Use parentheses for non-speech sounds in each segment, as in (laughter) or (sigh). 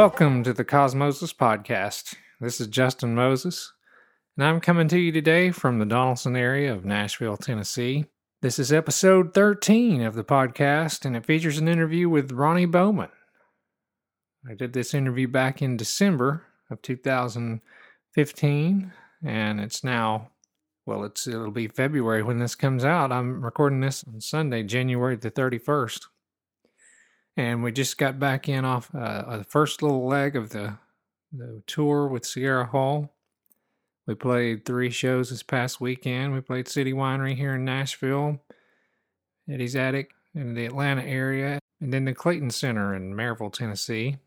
Welcome to the Cosmosis Podcast. This is Justin Moses, and I'm coming to you today from the Donelson area of Nashville, Tennessee. This is episode 13 of the podcast, and it features an interview with Ronnie Bowman. I did this interview back in December of 2015, and it's now, well, it's it'll be February when this comes out. I'm recording this on Sunday, January the 31st and we just got back in off uh, the first little leg of the the tour with Sierra Hull. We played three shows this past weekend. We played City Winery here in Nashville, Eddie's Attic in the Atlanta area, and then the Clayton Center in Maryville, Tennessee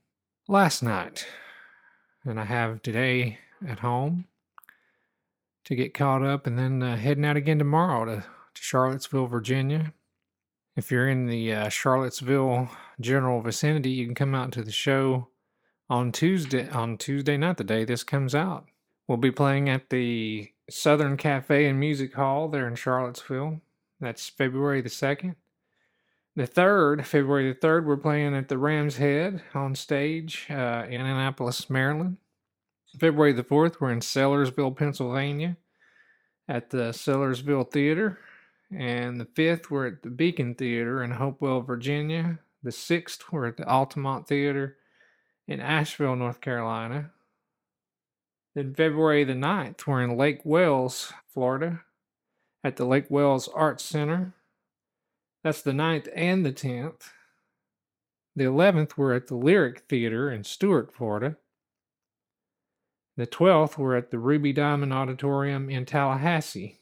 last night. And I have today at home to get caught up and then uh, heading out again tomorrow to, to Charlottesville, Virginia. If you're in the uh, Charlottesville general vicinity, you can come out to the show on Tuesday. On Tuesday night, the day this comes out, we'll be playing at the Southern Cafe and Music Hall there in Charlottesville. That's February the second. The third, February the third, we're playing at the Ram's Head on stage uh, in Annapolis, Maryland. February the fourth, we're in Sellersville, Pennsylvania, at the Sellersville Theater. And the fifth, we're at the Beacon Theater in Hopewell, Virginia. The sixth, we're at the Altamont Theater in Asheville, North Carolina. Then February the 9th, we're in Lake Wales, Florida, at the Lake Wales Arts Center. That's the 9th and the 10th. The 11th, we're at the Lyric Theater in Stuart, Florida. The 12th, we're at the Ruby Diamond Auditorium in Tallahassee.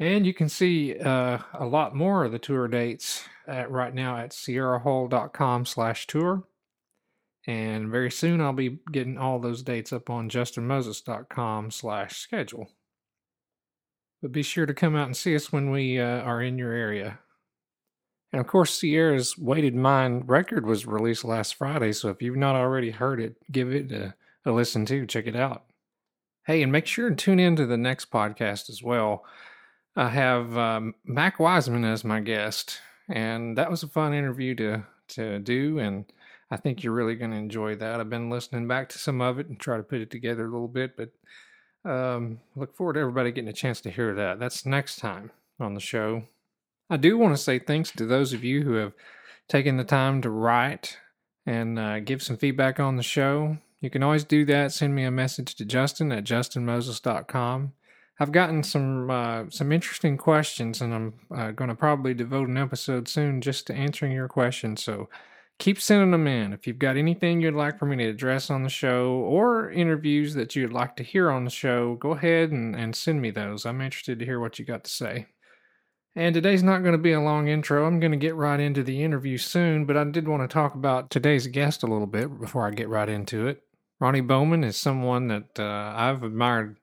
And you can see uh, a lot more of the tour dates at, right now at sierrahull.com slash tour. And very soon I'll be getting all those dates up on justinmoses.com slash schedule. But be sure to come out and see us when we uh, are in your area. And of course, Sierra's Weighted Mind record was released last Friday, so if you've not already heard it, give it a, a listen too. Check it out. Hey, and make sure and tune in to the next podcast as well. I have um, Mac Wiseman as my guest, and that was a fun interview to to do, and I think you're really going to enjoy that. I've been listening back to some of it and try to put it together a little bit, but um, look forward to everybody getting a chance to hear that. That's next time on the show. I do want to say thanks to those of you who have taken the time to write and uh, give some feedback on the show. You can always do that. Send me a message to Justin at justinmoses.com. I've gotten some uh, some interesting questions, and I'm uh, going to probably devote an episode soon just to answering your questions. So keep sending them in. If you've got anything you'd like for me to address on the show or interviews that you'd like to hear on the show, go ahead and, and send me those. I'm interested to hear what you got to say. And today's not going to be a long intro. I'm going to get right into the interview soon, but I did want to talk about today's guest a little bit before I get right into it. Ronnie Bowman is someone that uh, I've admired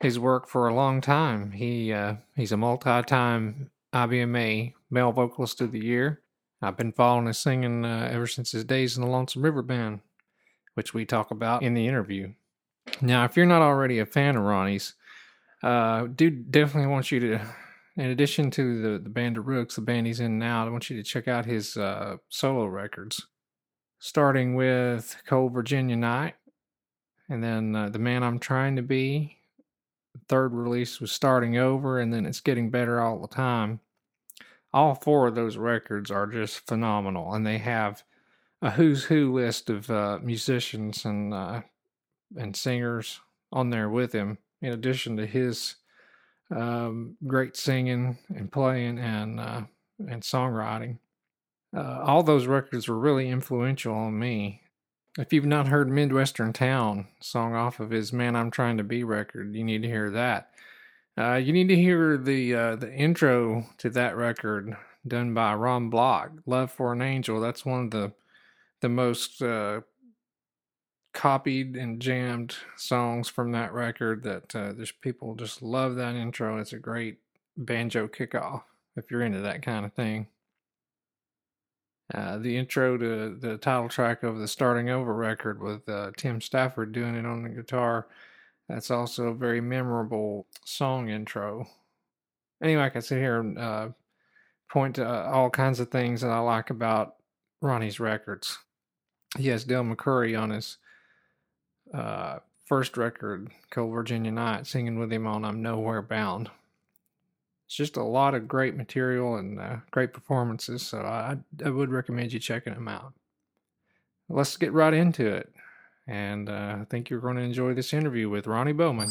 his work for a long time. He uh, he's a multi-time IBMA Male Vocalist of the Year. I've been following his singing uh, ever since his days in the Lonesome River Band, which we talk about in the interview. Now, if you're not already a fan of Ronnie's, uh, do definitely want you to, in addition to the the Band of Ruhks, the band he's in now, I want you to check out his uh, solo records, starting with Cold Virginia Night, and then uh, The Man I'm Trying to Be, third release was starting over and then it's getting better all the time. All four of those records are just phenomenal and they have a who's who list of uh, musicians and uh, and singers on there with him in addition to his um, great singing and playing and uh, and songwriting. Uh, all those records were really influential on me if you've not heard Midwestern Town song off of his Man I'm Trying to Be record, you need to hear that. Uh, you need to hear the uh, the intro to that record done by Ron Block, Love for an Angel. That's one of the the most uh, copied and jammed songs from that record that uh, there's people just love that intro. It's a great banjo kickoff if you're into that kind of thing. Uh, the intro to the title track of the Starting Over record with uh, Tim Stafford doing it on the guitar. That's also a very memorable song intro. Anyway, I can sit here and uh, point to uh, all kinds of things that I like about Ronnie's records. He has Del McCoury on his uh, first record, Cold Virginia Night, singing with him on I'm Nowhere Bound. It's just a lot of great material and uh, great performances, so I, I would recommend you checking them out. Let's get right into it. And uh, I think you're going to enjoy this interview with Ronnie Bowman.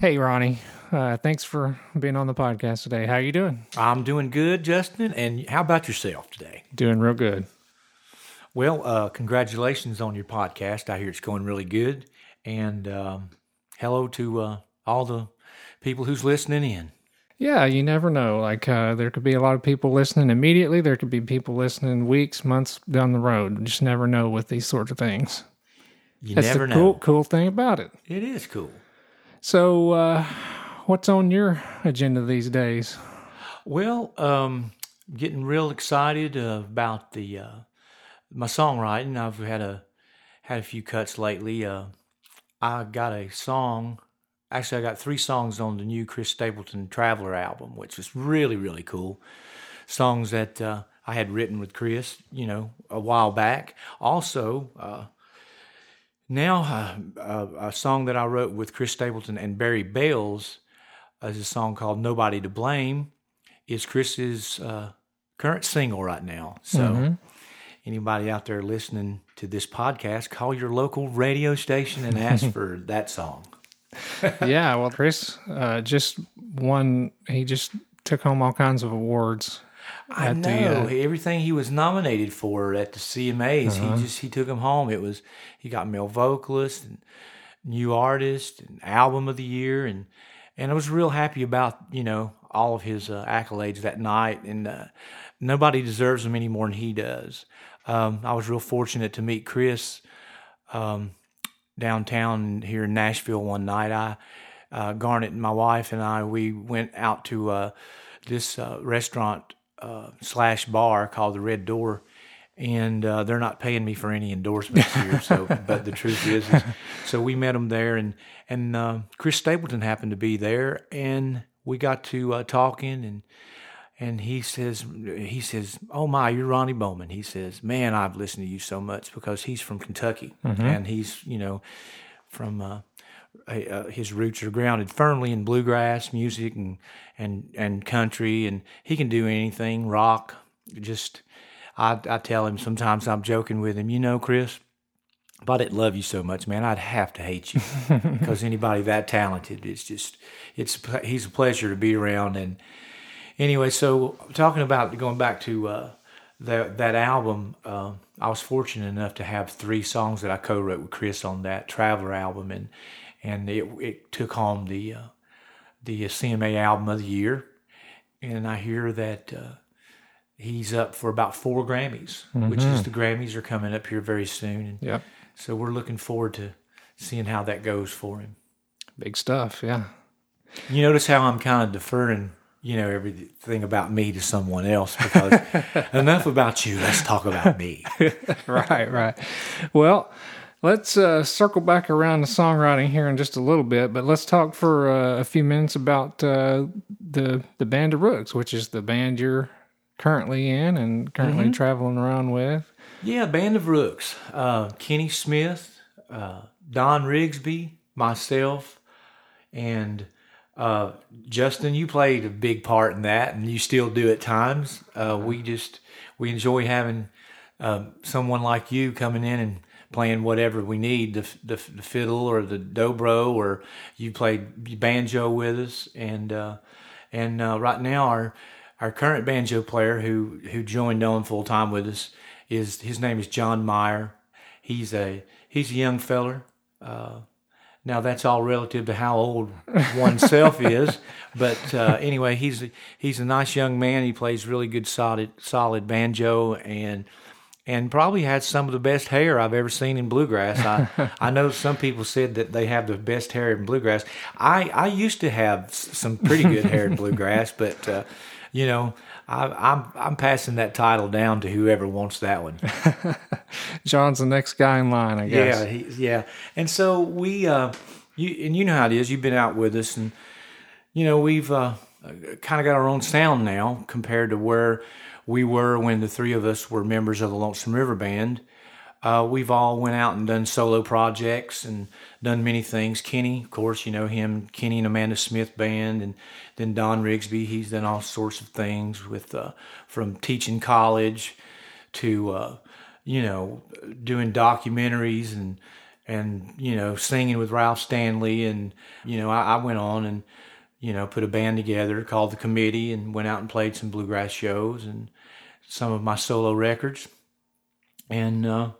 Hey, Ronnie. Uh, thanks for being on the podcast today. How are you doing? I'm doing good, Justin. And how about yourself today? Doing real good. Well, uh, congratulations on your podcast. I hear it's going really good. And um, hello to uh, all the people who's listening in. Yeah, you never know. Like, uh, there could be a lot of people listening immediately. There could be people listening weeks, months down the road. You just never know with these sorts of things. You That's never the know. cool, cool thing about it. It is cool. So, uh, what's on your agenda these days? Well, um, getting real excited uh, about the uh, my songwriting. I've had a had a few cuts lately. Uh, I got a song. Actually, I got three songs on the new Chris Stapleton Traveler album, which was really really cool. Songs that uh, I had written with Chris, you know, a while back. Also, uh, now uh, uh, a song that I wrote with Chris Stapleton and Barry Bales is a song called "Nobody to Blame." Is Chris's uh, current single right now. So, anybody out there listening to this podcast, call your local radio station and ask for that song. Yeah, well, Chris uh, just won. He just took home all kinds of awards. I know the, uh, everything he was nominated for at the CMAs. He just he took him home. It was he got male vocalist and new artist and album of the year and and I was real happy about you know all of his uh, accolades that night. And uh, nobody deserves them any more than he does. Um, I was real fortunate to meet Chris um, downtown here in Nashville one night. I uh, Garnet and my wife and I we went out to uh, this uh, restaurant uh, slash bar called the Red Door, and uh, they're not paying me for any endorsements here. So, (laughs) but the truth is, is so we met them there, and and uh, Chris Stapleton happened to be there, and we got to uh, talking, and and he says he says, "Oh my, you're Ronnie Bowman." He says, "Man, I've listened to you so much because he's from Kentucky, and he's you know from." Uh, uh, his roots are grounded firmly in bluegrass music and and and country, and he can do anything rock. Just I I tell him sometimes I'm joking with him, you know, Chris. If I didn't love you so much, man, I'd have to hate you (laughs) because anybody that talented, it's just it's he's a pleasure to be around. And anyway, so talking about going back to uh, that that album, uh, I was fortunate enough to have three songs that I co-wrote with Chris on that Traveler album, and and it it took home the uh, the CMA album of the year, and I hear that uh, he's up for about four Grammys, which is the Grammys are coming up here very soon, and Yep. so we're looking forward to seeing how that goes for him. Big stuff. Yeah. You notice how I'm kind of deferring, you know, everything about me to someone else because (laughs) enough about you. Let's talk about me. (laughs) right, right. Well, let's uh, circle back around to songwriting here in just a little bit, but let's talk for uh, a few minutes about uh, the the Band of Ruhks, which is the band you're currently in and currently traveling around with. Yeah, Band of Ruhks. Uh, Kenny Smith, uh, Don Rigsby, myself, and uh, Justin. You played a big part in that, and you still do at times. Uh, we just we enjoy having um, someone like you coming in and playing whatever we need the, the, the fiddle or the dobro or you played banjo with us and uh, and uh, right now our our current banjo player who who joined on full time with us is his name is John Meyer. He's a he's a young feller. Uh, now that's all relative to how old oneself (laughs) is, but uh, anyway, he's a, he's a nice young man. He plays really good solid solid banjo and and probably has some of the best hair I've ever seen in bluegrass. I (laughs) I know some people said that they have the best hair in bluegrass. I I used to have some pretty good hair in bluegrass, but uh, you know. I, I'm I'm passing that title down to whoever wants that one. (laughs) John's the next guy in line, I guess. Yeah, he, yeah. And so we, uh, you and you know how it is. You've been out with us, and you know we've uh, kind of got our own sound now compared to where we were when the three of us were members of the Lonesome River Band. uh, we've all went out and done solo projects and done many things. Kenny, of course, you know him, Kenny and Amanda Smith band, and then Don Rigsby. He's done all sorts of things with uh, from teaching college to uh, you know doing documentaries and and you know singing with Ralph Stanley and you know I, I went on and you know put a band together called the Committee and went out and played some bluegrass shows and some of my solo records and uh,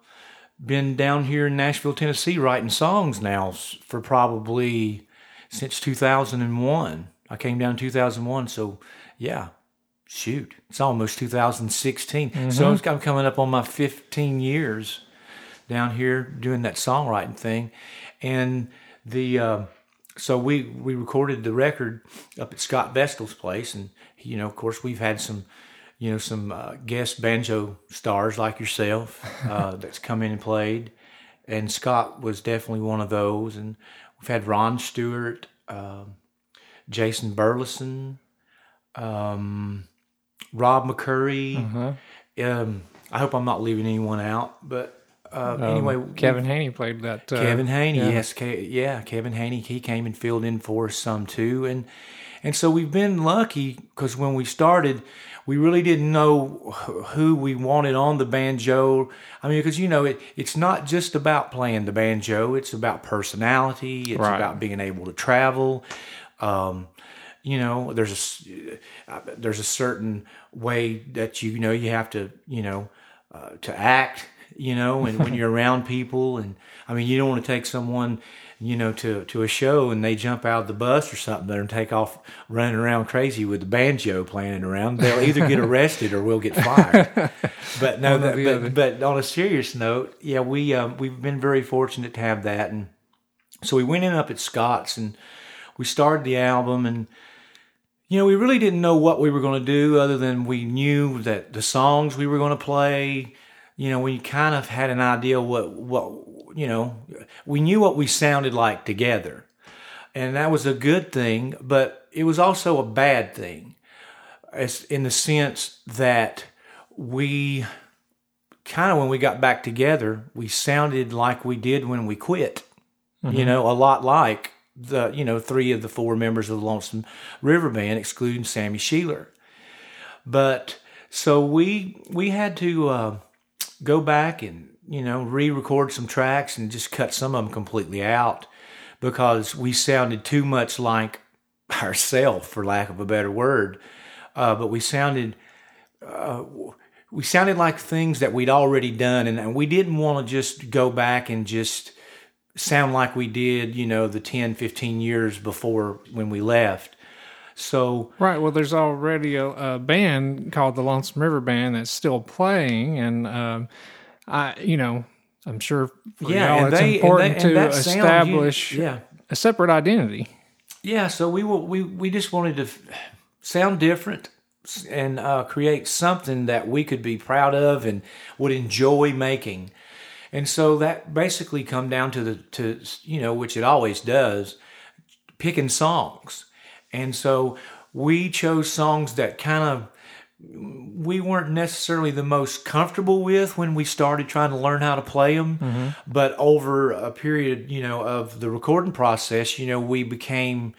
been down here in Nashville, Tennessee, writing songs now for probably since 2001. I came down in 2001, so yeah, shoot, it's almost 2016. Mm-hmm. So I'm coming up on my 15 years down here doing that songwriting thing, and the uh, so we we recorded the record up at Scott Vestal's place, and you know, of course, we've had some you know, some uh, guest banjo stars like yourself uh, (laughs) that's come in and played. And Scott was definitely one of those. And we've had Ron Stewart, uh, Jason Burleson, um, Rob McCoury. Uh-huh. Um, I hope I'm not leaving anyone out, but uh, um, anyway, Kevin Haney played that. Uh, Kevin Haney, yeah. yes, Ke- yeah, Kevin Haney. He came and filled in for us some too, and and so we've been lucky because when we started, we really didn't know who we wanted on the banjo. I mean, because you know, it, it's not just about playing the banjo; it's about personality. It's right. about being able to travel. Um, you know, there's a there's a certain way that you, you know you have to you know uh, to act. You know, and when you're (laughs) around people, and I mean, you don't want to take someone you know, to to a show and they jump out of the bus or something there and take off running around crazy with the banjo playing around, they'll either get (laughs) arrested or we'll get fired. but no, that, but, but on a serious note, yeah, we um, we've been very fortunate to have that, and so we went in up at Scott's and we started the album and. You know, we really didn't know what we were going to do other than we knew that the songs we were going to play, you know, we kind of had an idea what what you know, we knew what we sounded like together. And that was a good thing, but it was also a bad thing as in the sense that we kind of when we got back together, we sounded like we did when we quit. Mm-hmm. You know, a lot like the you know three of the four members of the Lonesome River Band, excluding Sammy Shelor. But so we we had to uh, go back and you know, re-record some tracks and just cut some of them completely out because we sounded too much like (laughs) ourselves, for lack of a better word. Uh, but we sounded uh, we sounded like things that we'd already done, and, and we didn't want to just go back and just sound like we did, you know, the 10, 15 years before when we left. So right, well, there's already a, a band called the Lonesome River Band that's still playing, and um, I, you know, I'm sure yeah, it's they, important they, to establish you, yeah. a separate identity. Yeah, so we will, we we just wanted to sound different and uh, create something that we could be proud of and would enjoy making. And so that basically come down to the to you know which it always does, picking songs. And so we chose songs that kind of we weren't necessarily the most comfortable with when we started trying to learn how to play them mm-hmm. but over a period you know of the recording process you know we became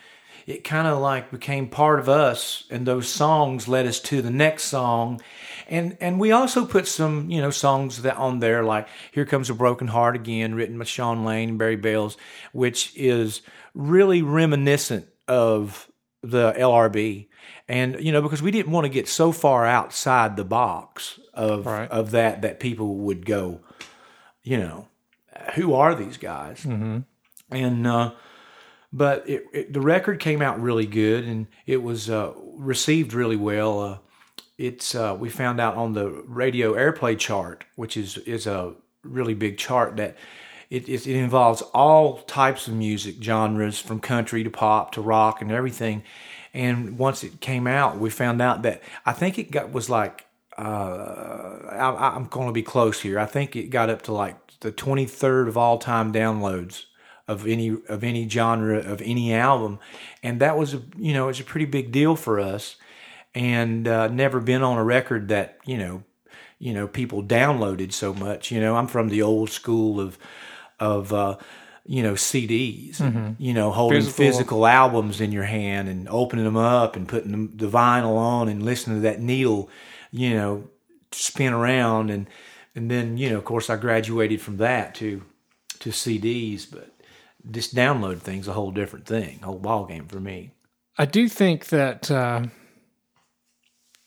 it kind of like became part of us and those songs led us to the next song. And and we also put some you know songs that on there like here comes a broken heart again written by shawn lane and barry bales which is really reminiscent of the lrb and you know because we didn't want to get so far outside the box of right. of that that people would go you know who are these guys mm-hmm. and uh, but it, it, the record came out really good and it was uh, received really well uh, it's uh, we found out on the radio airplay chart which is is a really big chart that it, it, it involves all types of music genres from country to pop to rock and everything and once it came out, we found out that I think it got was like uh, I, I'm going to be close here. I think it got up to like the 23rd of all time downloads of any of any genre of any album, and that was a you know it's a pretty big deal for us, and uh, never been on a record that you know you know people downloaded so much. You know, I'm from the old school of of uh, you know CDs, mm-hmm. you know holding physical. physical. albums in your hand and opening them up and putting the vinyl on and listening to that needle, you know, spin around and and then you know of course I graduated from that to to CDs, but this download thing's a whole different thing, whole ball game for me. I do think that. Uh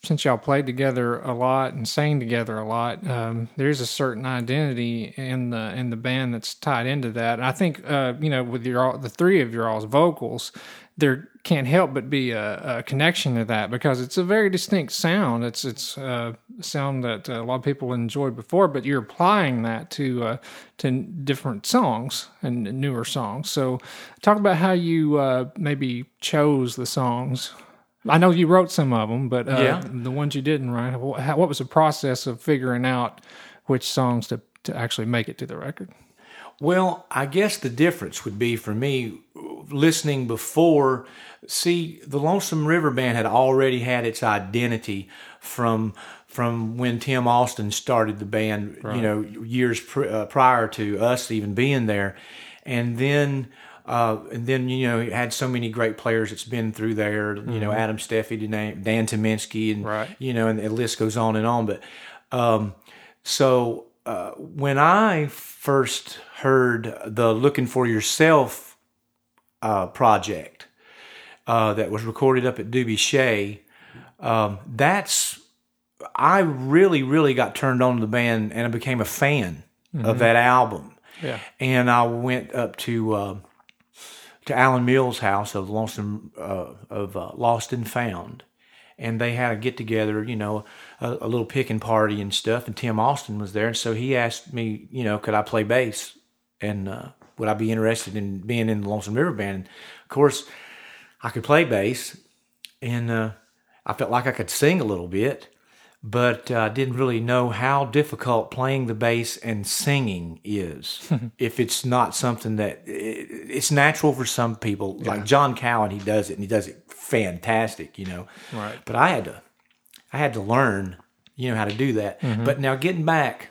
since y'all played together a lot and sang together a lot, um, there's a certain identity in the in the band that's tied into that. And I think uh, you know with your the three of your all's vocals, there can't help but be a, a, connection to that because it's a very distinct sound. It's it's uh, a sound that a lot of people enjoyed before, but you're applying that to uh, to different songs and newer songs. So, talk about how you uh, maybe chose the songs I know you wrote some of them, but uh, yeah. the ones you didn't write, what was the process of figuring out which songs to, to actually make it to the record? Well, I guess the difference would be for me listening before. See, the Lonesome River Band had already had its identity from from when Tim Austin started the band. Right. You know, years pr- uh, prior to us even being there, and then uh, and then you know it had so many great players that's been through there. You mm-hmm. know Adam Steffey, Dan Tyminski, and right. you know, and the list goes on and on. But um, so uh, when I first heard the "Looking for Yourself" uh, project uh, that was recorded up at Doobie Shea, um, that's I really, really got turned on to the band, and I became a fan mm-hmm. of that album. Yeah. And I went up to uh, to Allen Mills' house of Lonesome uh, of uh, Lost and Found, and they had a get together, you know, a, a, little picking party and stuff. And Tim Austin was there, and so he asked me, you know, could I play bass? And uh, would I be interested in being in the Lonesome River Band? And of course, I could play bass, and uh, I felt like I could sing a little bit but I uh, didn't really know how difficult playing the bass and singing is. (laughs) if it's not something that it, it's natural for some people, yeah. like John Cowan, he does it and he does it fantastic, you know. Right. But I had to, I had to learn, you know, how to do that. Mm-hmm. But now getting back.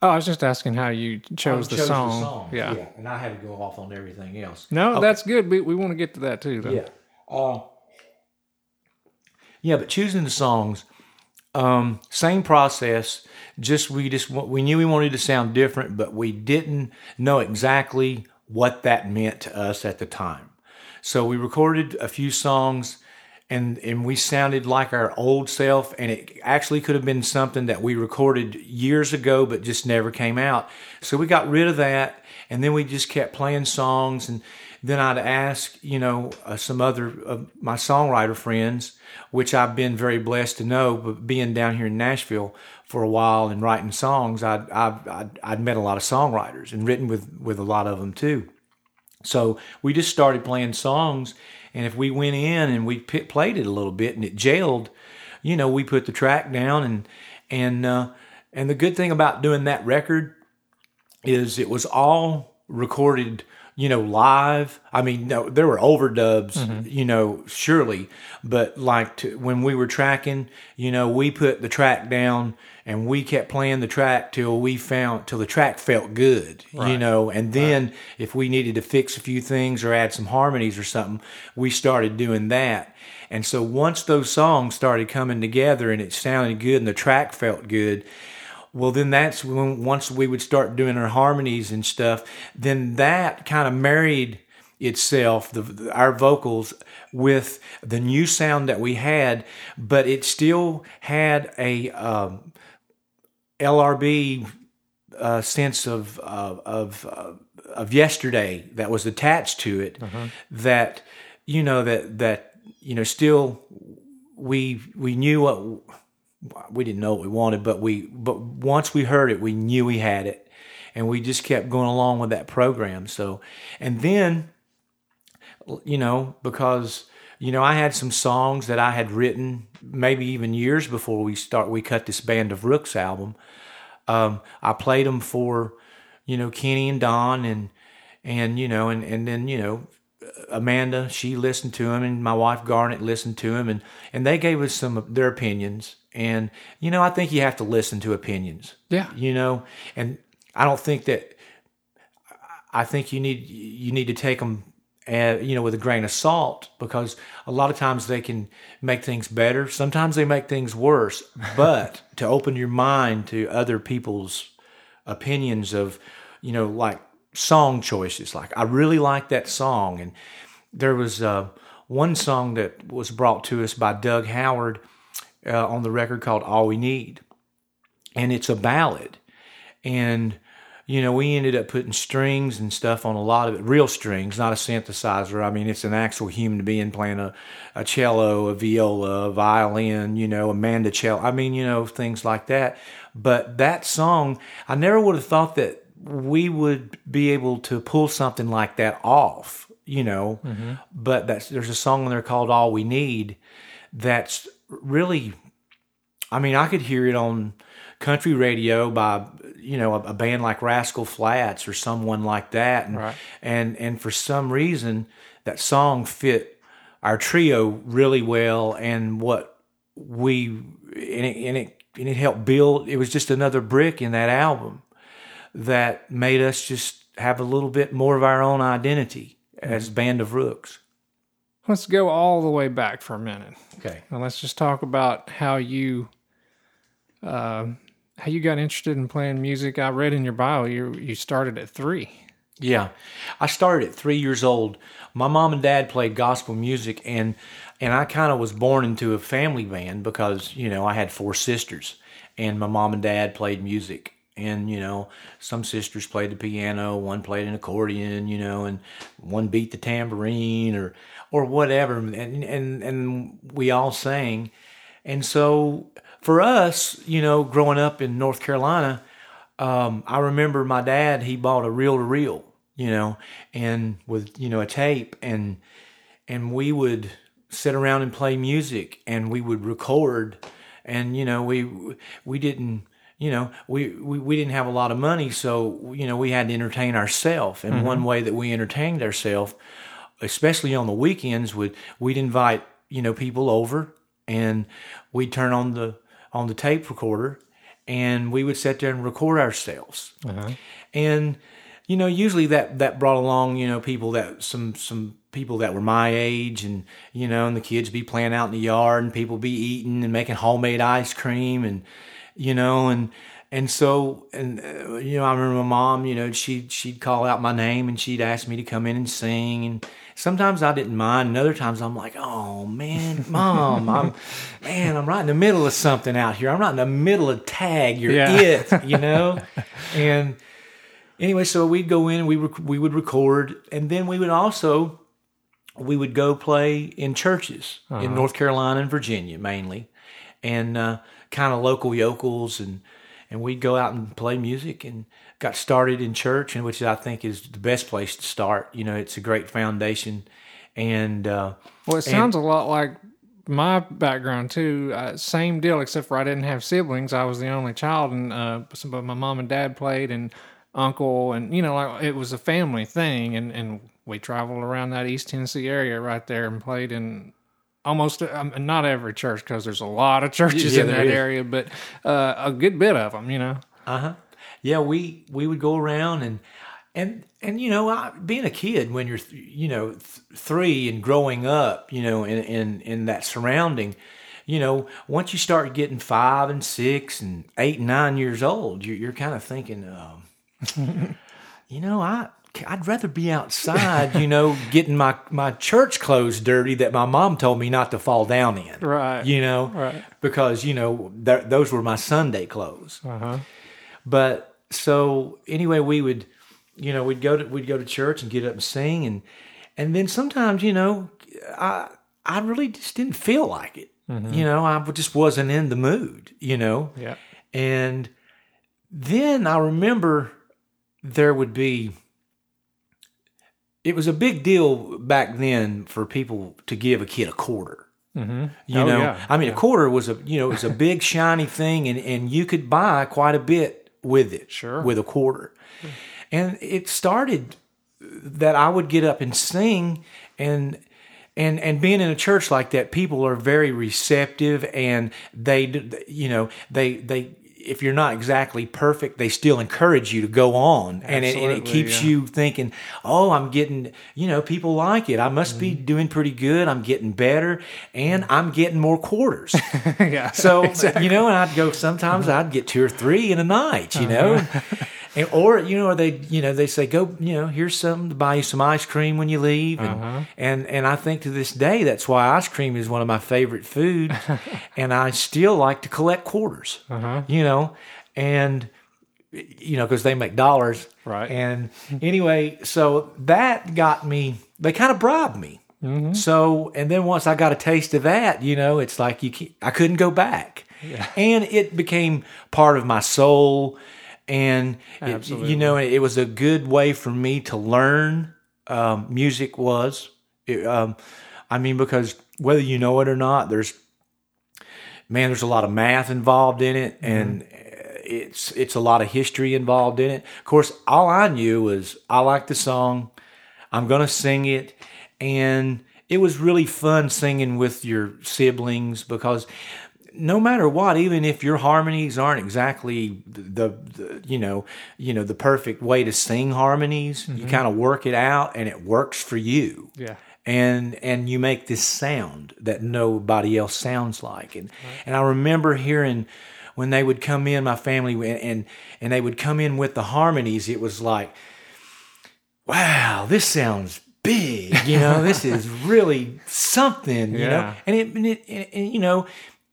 Oh, I was just asking how you chose, the, chose song. the, song. Yeah. yeah. And I had to go off on everything else. No, okay. that's good. We, we want to get to that too, though. Yeah. Uh, yeah, but choosing the songs um, same process. Just we just we knew we wanted to sound different, but we didn't know exactly what that meant to us at the time. So we recorded a few songs and and we sounded like our old self and it actually could have been something that we recorded years ago but just never came out. So we got rid of that and then we just kept playing songs and then I'd ask, you know, uh, some other of my songwriter friends, which I've been very blessed to know, but being down here in Nashville for a while and writing songs, I'd, I'd, I'd met a lot of songwriters and written with, with a lot of them too. So we just started playing songs, and if we went in and we p- played it a little bit and it jailed, you know, we put the track down and and uh, and the good thing about doing that record is it was all recorded you know, live. I mean, no, there were overdubs, mm-hmm. you know, surely, but like to, when we were tracking, you know, we put the track down and we kept playing the track till we found till the track felt good, right. you know, and then right. if we needed to fix a few things or add some harmonies or something, we started doing that. And so once those songs started coming together and it sounded good and the track felt good, well then that's when once we would start doing our harmonies and stuff then that kind of married itself the, our vocals with the new sound that we had but it still had a um, lrb uh, sense of uh, of uh, of yesterday that was attached to it uh-huh. that you know that that you know still we we knew what we didn't know what we wanted, but we but once we heard it, we knew we had it, and we just kept going along with that program. So, and then, you know, because you know I had some songs that I had written maybe even years before we start we cut this Band of Ruhks album. Um, I played them for you know Kenny and Don and and you know and and then you know Amanda she listened to him and my wife Garnet listened to him and and they gave us some of their opinions And you know, I think you have to listen to opinions. Yeah. You know, and I don't think that. I think you need you need to take them, uh, you know, with a grain of salt because a lot of times they can make things better. Sometimes they make things worse. (laughs) But to open your mind to other people's opinions of, you know, like song choices. Like I really like that song, and there was uh, one song that was brought to us by Doug Howard uh, on the record called "All We Need," and it's a ballad, and you know, we ended up putting strings and stuff on a lot of it, real strings, not a synthesizer. I mean, it's an actual human being playing a, a cello, a viola, a violin, you know, a mandocello. I mean, you know, things like that. But that song, I never would have thought that we would be able to pull something like that off, you know. Mm-hmm. But that's there's a song in there called "All We Need" that's really, I mean, I could hear it on country radio by you know a, a, band like Rascal Flatts or someone like that, and right. and and for some reason that song fit our trio really well, and what we and it, and it and it helped build. It was just another brick in that album that made us just have a little bit more of our own identity mm-hmm. as Band of Ruhks. Let's go all the way back for a minute. Okay. And let's just talk about how you uh, how you got interested in playing music. I read in your bio you you started at three. Yeah, I started at three years old. My mom and dad played gospel music, and and I kind of was born into a family band because you know I had four sisters, and my mom and dad played music, and you know some sisters played the piano, one played an accordion, you know, and one beat the tambourine or or whatever, and and and we all sang, and so for us, you know, growing up in North Carolina, um, I remember my dad, he bought a reel to reel, you know, and with, you know, a tape and, and we would sit around and play music and we would record and, you know, we, we didn't, you know, we, we, we didn't have a lot of money. So, you know, we had to entertain ourselves. And mm-hmm. one way that we entertained ourselves, especially on the weekends, would, we'd invite, you know, people over and we'd turn on the, on the tape recorder and we would sit there and record ourselves. Uh-huh. And you know, usually that that brought along you know people that some some people that were my age, and you know, and the kids be playing out in the yard, and people be eating and making homemade ice cream, and you know, and and so and uh, you know, I remember my mom, you know, she she'd call out my name and she'd ask me to come in and sing, and sometimes I didn't mind, and other times I'm like, oh man, (laughs) mom, I'm man, I'm right in the middle of something out here. I'm right in the middle of tag. You're yeah. it, you (laughs) know. and anyway, so we'd go in, we rec- we would record, and then we would also we would go play in churches uh-huh. in North Carolina and Virginia mainly, and uh, kind of local yokels and and we'd go out and play music and got started in church, and which I think is the best place to start. You know, it's a great foundation. And uh, well, it sounds and, a lot like my background too. Uh, same deal, except for I didn't have siblings. I was the only child, and uh, but my mom and dad played, and uncle, and you know, like it was a family thing, and and we traveled around that East Tennessee area right there and played in almost um, not every church because there's a lot of (laughs) churches yeah, in that is. area, but uh, a good bit of them, you know. Uh huh. Yeah, we we would go around and and and you know, I, being a kid when you're you know th- three and growing up, you know, in in in that surrounding. You know, once you start getting five and six and eight and nine years old, you're, you're kind of thinking, um, (laughs) you know, I I'd rather be outside, you know, (laughs) getting my, my church clothes dirty that my mom told me not to fall down in. Right. You know, right. because, you know, th- those were my Sunday clothes. Uh-huh. But so anyway, we would, you know, we'd go to, we'd go to church and get up and sing. And, and then sometimes, you know, I, I really just didn't feel like it. Mm-hmm. You know, I just wasn't in the mood, you know? Yeah. And then I remember there would be, it was a big deal back then for people to give a kid a quarter. Mm-hmm. You oh, know, yeah. I mean, yeah. a quarter was a you know it was a big shiny thing, and and you could buy quite a bit with it. Sure, with a quarter, and it started that I would get up and sing, and and and being in a church like that, people are very receptive, and they, you know, they they if you're not exactly perfect, they still encourage you to go on, and it, and it, keeps yeah. you thinking, "Oh, I'm getting, you know, people like it. I must mm-hmm. be doing pretty good. I'm getting better, and I'm getting more quarters." (laughs) yeah. So exactly. you know, and I'd go. Sometimes I'd get two or three in a night. You uh-huh. know. And, or you know, they you know they say go you know here's something to buy you some ice cream when you leave, and uh-huh. and and I think to this day that's why ice cream is one of my favorite foods, (laughs) and I still like to collect quarters, uh-huh. you know, and you know because they make dollars, right? And anyway, so that got me. They kind of bribed me. Mm-hmm. So, and then once I got a taste of that, you know, it's like you I couldn't go back. Yeah. And it became part of my soul and it, you know it was a good way for me to learn um, music was. It, um, i mean because whether you know it or not there's man there's a lot of math involved in it and mm-hmm. it's it's a lot of history involved in it. Of course all i knew was i like the song. I'm going to sing it. And it was really fun singing with your siblings because no matter what, even if your harmonies aren't exactly the, the you know you know the perfect way to sing harmonies, mm-hmm. you kind of work it out and it works for you. Yeah. And and you make this sound that nobody else sounds like. And right. and I remember hearing when they would come in, my family and, and and they would come in with the harmonies. It was like, wow, this sounds big. You know, (laughs) this is really something. You yeah. know, and it, and it and, you know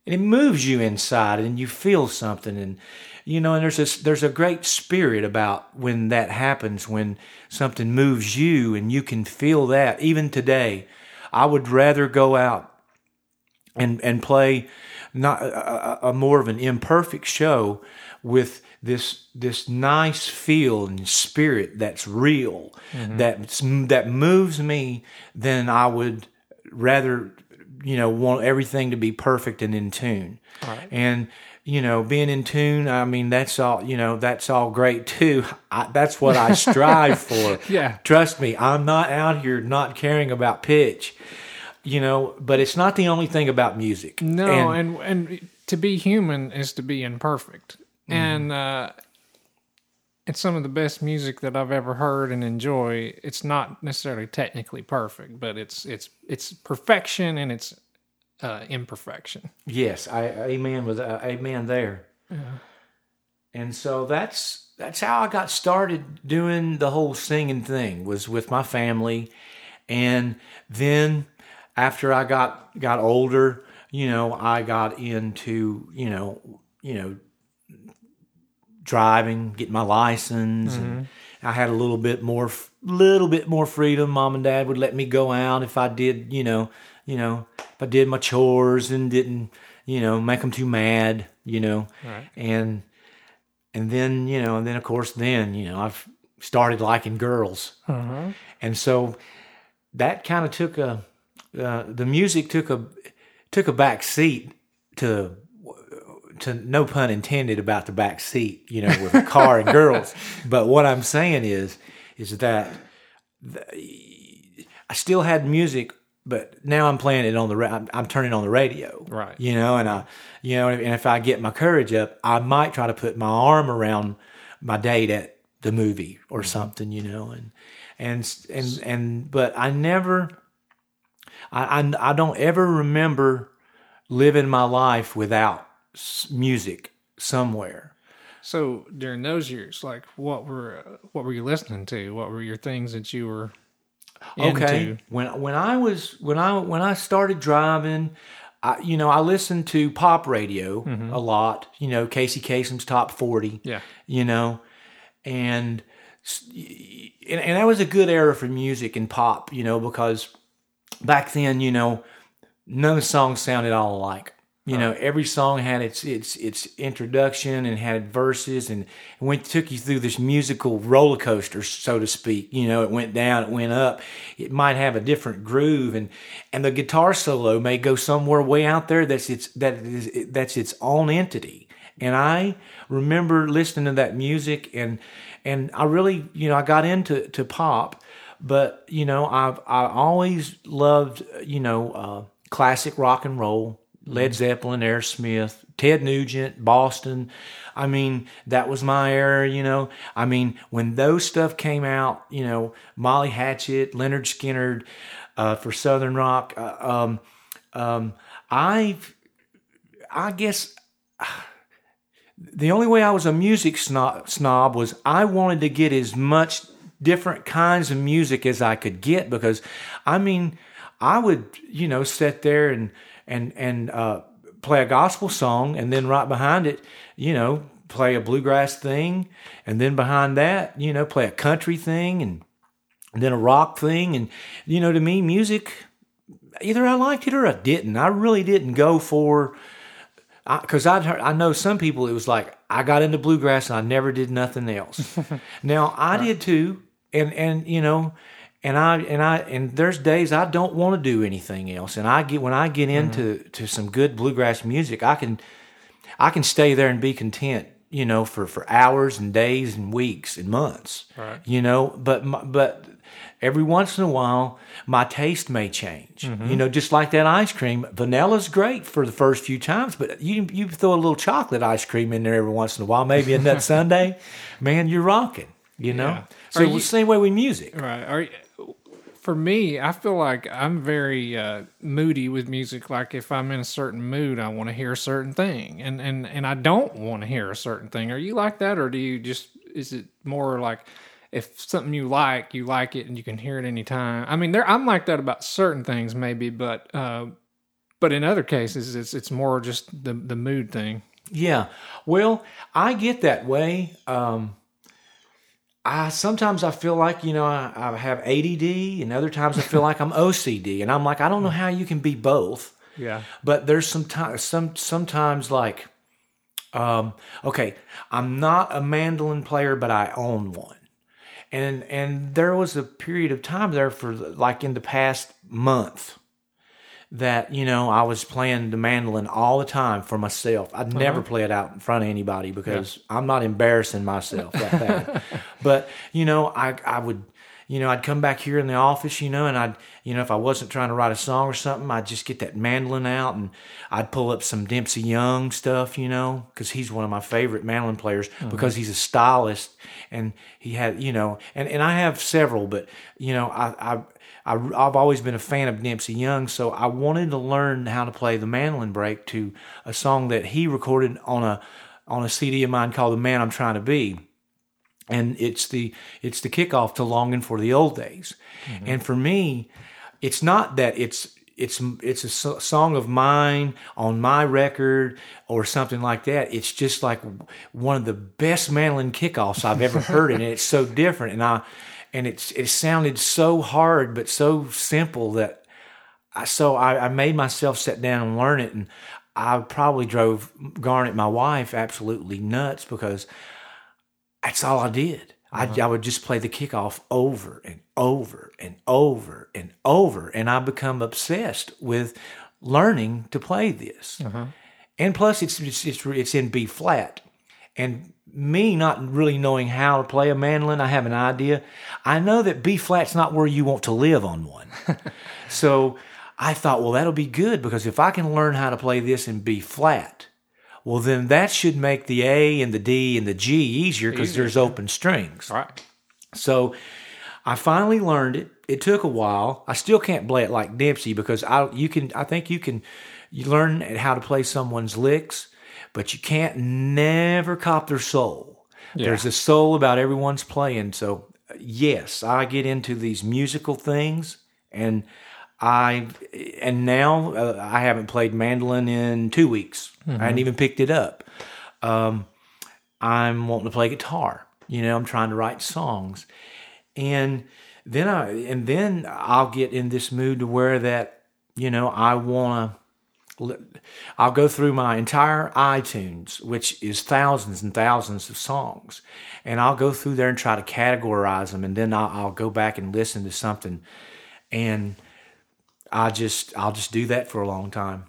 and it moves you inside and you feel something and you know and there's this there's a great spirit about when that happens when something moves you and you can feel that even today i would rather go out and and play not a, a more of an imperfect show with this this nice feel and spirit that's real mm-hmm. that that moves me than i would rather you know want everything to be perfect and in tune. Right. and you know being in tune i mean that's all you know that's all great too. (laughs) I, that's what i strive (laughs) for. Yeah. Trust me i'm not out here not caring about pitch you know but it's not the only thing about music. No and and, and to be human is to be imperfect. Mm-hmm. and uh it's some of the best music that I've ever heard and enjoy. It's not necessarily technically perfect, but it's it's it's perfection and it's uh, imperfection. Yes, I amen with uh, amen there. Yeah. And so that's that's how I got started doing the whole singing thing was with my family, and then after I got got older, you know, I got into you know you know driving, getting my license, mm-hmm. and I had a little bit more, little bit more freedom. Mom and Dad would let me go out if I did, you know, you know, if I did my chores and didn't, you know, make them too mad, you know, right. and and then you know, and then of course, then you know, I've started liking girls, uh-huh. and so that kind of took a uh, the music took a took a back seat to to no pun intended about the back seat, you know, with a car and girls. (laughs) But what I'm saying is, is that the, I still had music, but now I'm playing it on the, I'm, I'm, turning on the radio, right? You know, and I, you know, and if I get my courage up, I might try to put my arm around my date at the movie or mm-hmm. something, you know, and and and and but I never, I I, I don't ever remember living my life without music somewhere. So during those years, like what were what were you listening to? What were your things that you were into? Okay, when when I was when I when I started driving, I, you know, I listened to pop radio mm-hmm. a lot. You know, Casey Kasem's top forty. Yeah, you know, and and, and that was a good era for music and pop. You know, because back then, you know, none of the songs sounded all alike. You know, every song had its its its introduction and had verses, and went took you through this musical roller coaster, so to speak. You know, it went down, it went up. It might have a different groove, and and the guitar solo may go somewhere way out there. That's its that is that's its own entity. And I remember listening to that music, and and I really, you know, I got into to pop, but you know, I've I always loved you know uh, classic rock and roll, Led Zeppelin, Aerosmith, Ted Nugent, Boston. I mean, that was my era, you know. I mean, when those stuff came out, you know, Molly Hatchet, Lynyrd Skynyrd uh, for Southern rock. Uh, um, um, I, I guess (sighs) the only way I was a music snob, snob was I wanted to get as much different kinds of music as I could get because, I mean, I would you know sit there and and and uh, play a gospel song and then right behind it, you know, play a bluegrass thing, and then behind that, you know, play a country thing and, and then a rock thing, and you know, to me, music either I liked it or I didn't. I really didn't go for because I'd heard, I know some people it was like I got into bluegrass and I never did nothing else. (laughs) now I did too, and and you know, and I and I and there's days I don't want to do anything else, and I get when I get into mm-hmm. to some good bluegrass music, I can I can stay there and be content, you know, for for hours and days and weeks and months, right. you know. But but every once in a while my taste may change mm-hmm. you know just like that ice cream vanilla's great for the first few times but you you throw a little chocolate ice cream in there every once in a while maybe a nut sundae man you're rocking you know yeah. so you, the same way with music right are you, for me, I feel like I'm very uh, moody with music. Like if I'm in a certain mood, I want to hear a certain thing, and and and I don't want to hear a certain thing. Are you like that, or do you just? Is it more like if something you like, you like it and you can hear it anytime. I mean, there I'm like that about certain things maybe, but uh, but in other cases it's it's more just the the mood thing. Yeah. Well, I get that way. Um I sometimes I feel like you know I, I have ADD, and other times I feel like I'm OCD, and I'm like I don't know how you can be both. Yeah. But there's some time, some sometimes like, um, okay, I'm not a mandolin player, but I own one and and there was a period of time there for like in the past month that you know I was playing the mandolin all the time for myself. I'd uh-huh. never play it out in front of anybody because yeah. I'm not embarrassing myself that bad. (laughs) but you know, I I would you know, I'd come back here in the office, you know, and I'd, you know, if I wasn't trying to write a song or something, I'd just get that mandolin out and I'd pull up some Dempsey Young stuff, you know, because he's one of my favorite mandolin players mm-hmm. because he's a stylist and he had, you know, and, and I have several, but, you know, I, I, I, have always been a fan of Dempsey Young, so I wanted to learn how to play the mandolin break to a song that he recorded on a on a CD of mine called "The Man I'm Trying to Be." and it's the it's the kickoff to longing for the old days mm-hmm. and for me it's not that it's it's it's a song of mine on my record or something like that it's just like one of the best mandolin kickoffs i've ever heard and it's so different and i and it's it sounded so hard but so simple that I, so I, I made myself sit down and learn it and i probably drove garnet my wife absolutely nuts because that's all I did. Uh-huh. I, I would just play the kickoff over and over and over and over, and I become obsessed with learning to play this. Uh-huh. And plus, it's, it's it's it's in B flat, and me not really knowing how to play a mandolin, I have an idea. I know that B flat's not where you want to live on one, (laughs) so I thought, well, that'll be good because if I can learn how to play this in B flat, well, then that should make the A and the D and the G easier because there's open strings. Right. So I finally learned it. It took a while. I still can't play it like Dempsey because I you can I think you can you learn how to play someone's licks, but you can't never cop their soul. Yeah. There's a soul about everyone's playing. So yes, I get into these musical things and I and now uh, I haven't played mandolin in two weeks. Mm-hmm. I hadn't mm-hmm. even picked it up. Um, I'm wanting to play guitar. You know, I'm trying to write songs, and then I and then I'll get in this mood to where that you know I want to. I'll go through my entire iTunes, which is thousands and thousands of songs, and I'll go through there and try to categorize them, and then I'll, I'll go back and listen to something, and I just I'll just do that for a long time.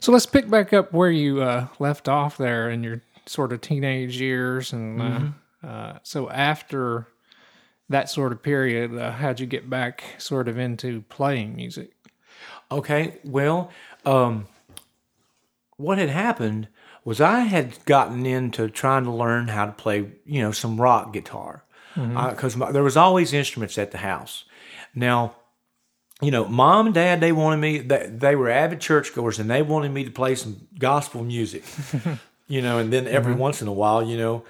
So let's pick back up where you uh, left off there in your sort of teenage years, and uh, mm-hmm. uh, so after that sort of period, uh, how'd you get back sort of into playing music? Okay, well, um, what had happened was I had gotten into trying to learn how to play, you know, some rock guitar because mm-hmm. there was always instruments at the house. Now, you know, mom and dad they wanted me. They, they were avid churchgoers, and they wanted me to play some gospel music. (laughs) you know, and then every mm-hmm. once in a while, you know,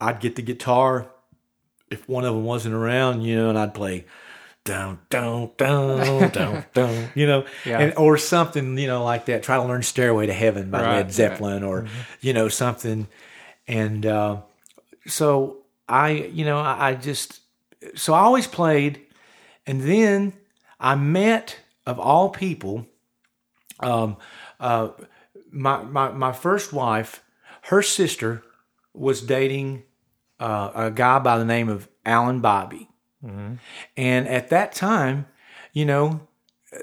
I'd get the guitar if one of them wasn't around, you know, and I'd play down, down, down, down, (laughs) down, you know, yeah. and, or something, you know, like that. Try to learn "Stairway to Heaven" by right, Led Zeppelin, right. or mm-hmm. you know, something. And uh, so I, you know, I, I just, so I always played, and then I met, of all people, um, uh, my my my first wife, her sister was dating uh, a guy by the name of Alan Bibey. Mm-hmm. And at that time, you know, uh,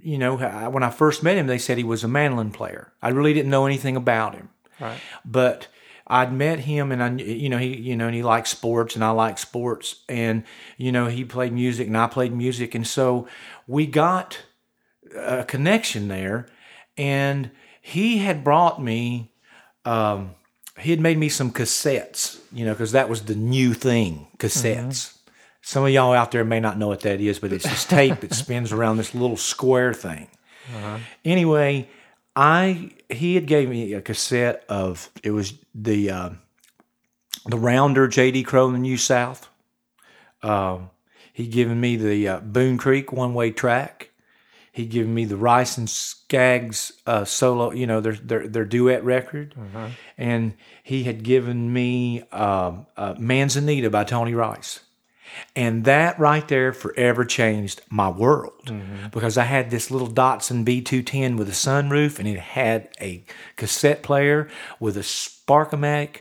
you know, when I first met him, they said he was a mandolin player. I really didn't know anything about him. Right. But I'd met him, and I, you know, he, you know, and he liked sports, and I like sports, and you know, he played music, and I played music, and so we got a connection there, and he had brought me. Um, he had made me some cassettes, you know, because that was the new thing, cassettes. Mm-hmm. Some of y'all out there may not know what that is, but it's this tape that spins around this little square thing. Uh-huh. Anyway, I he had gave me a cassette of it was the uh, the Rounder J.D. Crowe in the New South. Um, he'd given me the uh, Boone Creek one way track. He'd given me the Rice and Skaggs uh, solo, you know, their their, their duet record, uh-huh. and he had given me um, uh, Manzanita by Tony Rice. And that right there forever changed my world mm-hmm. because I had this little Datsun B210 with a sunroof and it had a cassette player with a Sparkomatic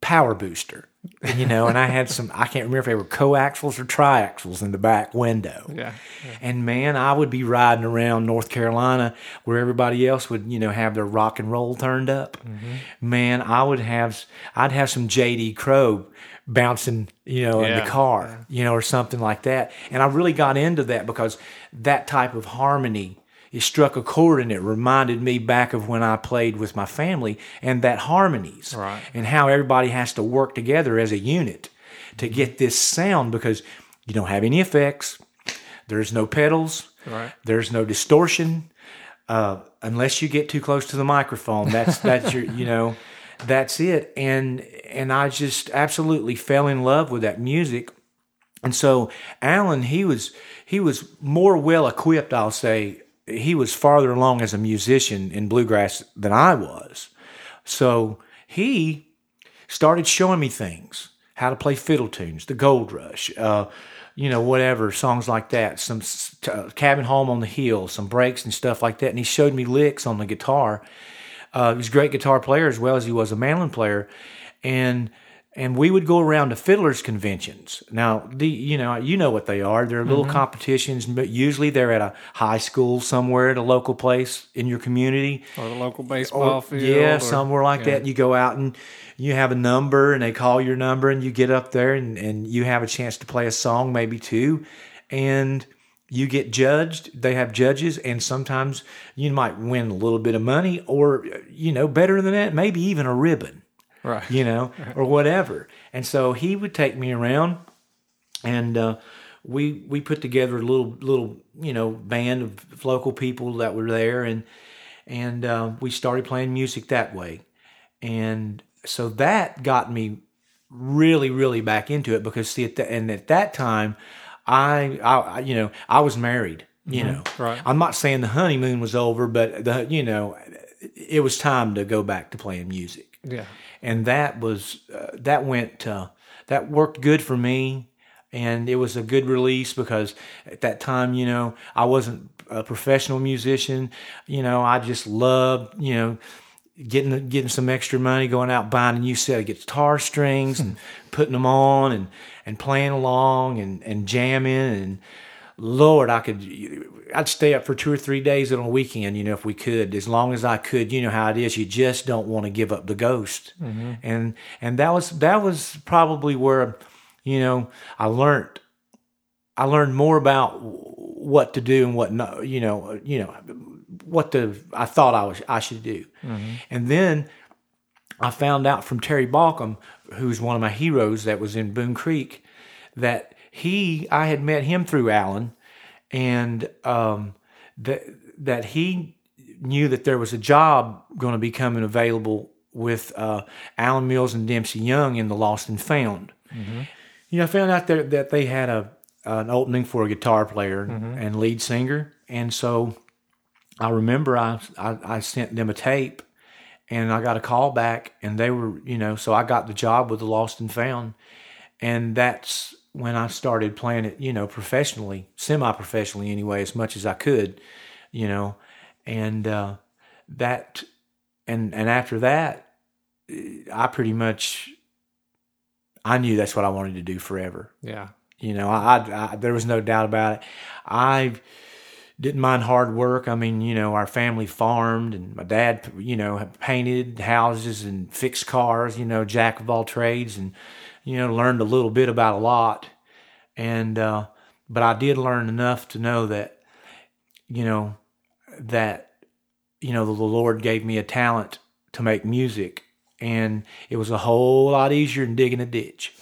power booster. you know, and I had some, I can't remember if they were coaxials or triaxials in the back window. Yeah, yeah, And man, I would be riding around North Carolina where everybody else would, you know, have their rock and roll turned up. Mm-hmm. Man, I would have, I'd have some JD Crowe bouncing, you know, yeah. in the car, you know, or something like that. And I really got into that because that type of harmony it struck a chord and it reminded me back of when I played with my family and that harmonies right. and how everybody has to work together as a unit to get this sound because you don't have any effects, there's no pedals, right. there's no distortion. Uh, unless you get too close to the microphone, that's that's your you know that's it. And and I just absolutely fell in love with that music. And so Alan, he was he was more well equipped, I'll say. He was farther along as a musician in bluegrass than I was. So he started showing me things, how to play fiddle tunes, the Gold Rush, uh, you know, whatever songs like that, some uh, Cabin Home on the Hill, some breaks and stuff like that. And he showed me licks on the guitar uh, he was a great guitar player as well as he was a mandolin player, and and we would go around to fiddlers conventions. Now, the you know you know what they are. They're little mm-hmm. competitions, but usually they're at a high school somewhere at a local place in your community, or the local baseball or, field. Yeah, or, somewhere like yeah. that. And you go out and you have a number, and they call your number, and you get up there, and and you have a chance to play a song, maybe two, and you get judged they have judges and sometimes you might win a little bit of money or you know better than that maybe even a ribbon right. you know or whatever. And so he would take me around and uh, we we put together a little little you know band of local people that were there and and uh, we started playing music that way. And so that got me really really back into it because see at the, and at that time I, I, you know, I was married. You mm-hmm. know, right. I'm not saying the honeymoon was over, but the, you know, it was time to go back to playing music. Yeah, and that was uh, that went uh, that worked good for me, and it was a good release because at that time, you know, I wasn't a professional musician. You know, I just loved, you know getting getting some extra money, going out buying a new set of guitar strings and putting them on and and playing along and and jamming and Lord, I could I'd stay up for two or three days on a weekend, you know, if we could, as long as I could. You know how it is; you just don't want to give up the ghost, mm-hmm. and and that was that was probably where you know, I learned I learned more about what to do and what not, you know, you know, what the I thought I was I should do. Mm-hmm. And then I found out from Terry Baucom, who's one of my heroes that was in Boone Creek, that he I had met him through Alan, and um, that that he knew that there was a job going to be coming available with uh, Allen Mills and Dempsey Young in the Lost and Found. Mm-hmm. You know, I found out that that they had a an opening for a guitar player mm-hmm. and lead singer, and so I remember I, I I sent them a tape and I got a call back, and they were, you know, so I got the job with the Lost and Found, and that's when I started playing it, you know, professionally, semi-professionally anyway, as much as I could, you know, and uh, that, and and after that, I pretty much, I knew that's what I wanted to do forever. Yeah, you know, I, I, I there was no doubt about it. I didn't mind hard work. I mean, you know, our family farmed and my dad, you know, painted houses and fixed cars, you know, jack of all trades and, you know, learned a little bit about a lot. And, uh, but I did learn enough to know that, you know, that, you know, the Lord gave me a talent to make music and it was a whole lot easier than digging a ditch.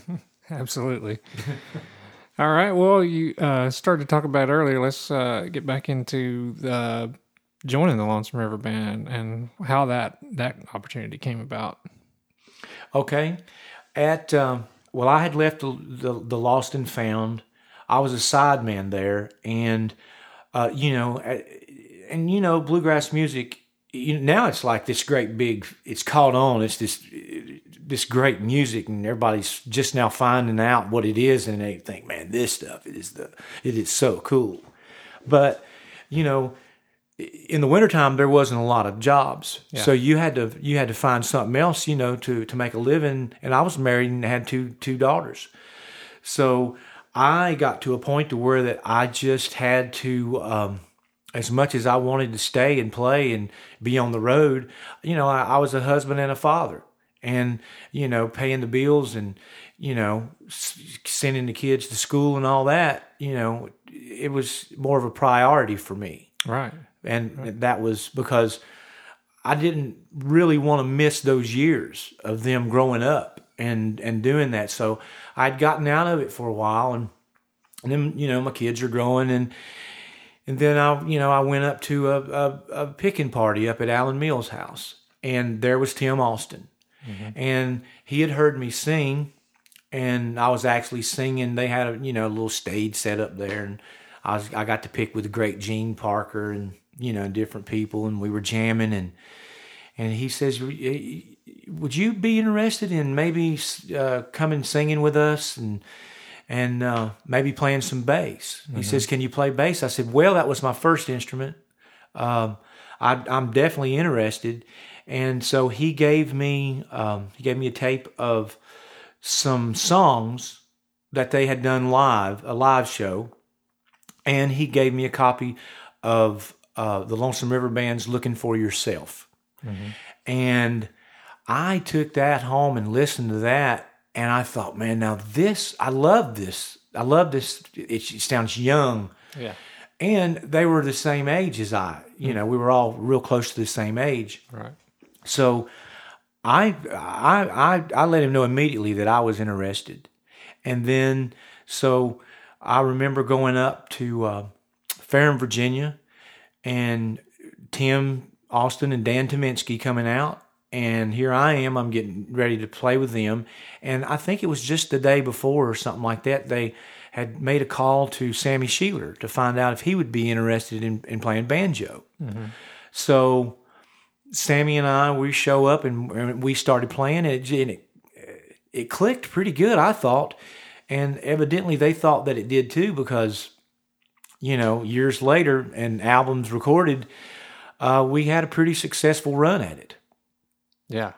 (laughs) Absolutely. (laughs) All right. Well, you uh, started to talk about earlier. Let's uh, get back into the joining the Lonesome River Band and how that that opportunity came about. Okay. At um, well, I had left the, the, the Lost and Found. I was a sideman there, and uh, you know, and you know, bluegrass music. You now it's like this great big. It's caught on. It's this this great music and everybody's just now finding out what it is and they think man this stuff is the it is so cool. But you know in the wintertime there wasn't a lot of jobs. Yeah. so you had to you had to find something else you know to to make a living. And i was married and had two two daughters. So i got to a point to where that i just had to um, as much as i wanted to stay and play and be on the road you know I, I was a husband and a father and you know paying the bills and you know sending the kids to school and all that you know it was more of a priority for me. Right. And right. that was because i didn't really want to miss those years of them growing up and and doing that. So i'd gotten out of it for a while and, and then you know my kids are growing and and then I, you know, I went up to a, a, a picking party up at Allen Mills' house, and there was Tim Austin, Mm-hmm. And he had heard me sing, and I was actually singing. They had a you know a little stage set up there, and I was I got to pick with the great Gene Parker and you know different people, and we were jamming and and he says, "Would you be interested in maybe uh, coming singing with us and?" and uh, maybe playing some bass. Mm-hmm. He says, "Can you play bass?" I said, "Well, that was my first instrument. Um, I, am definitely interested." And so he gave me um, he gave me a tape of some songs that they had done live, a live show, and he gave me a copy of uh, the Lonesome River Band's "Looking for Yourself," mm-hmm. and I took that home and listened to that, and I thought, man, now this I love this. I love this. It, it sounds young. Yeah. And they were the same age as I. You mm-hmm. know, we were all real close to the same age. Right. So I, I, I, I let him know immediately that I was interested. And then, so I remember going up to uh, Ferrum, Virginia, and Tim Austin and Dan Tyminski coming out. And here I am, I'm getting ready to play with them. And I think it was just the day before or something like that, they had made a call to Sammy Shelor to find out if he would be interested in, in playing banjo. Mm-hmm. So Sammy and I, we show up and, we started playing it, and it, it clicked pretty good, I thought. And evidently they thought that it did too because, you know, years later and albums recorded, uh, we had a pretty successful run at it. Yeah.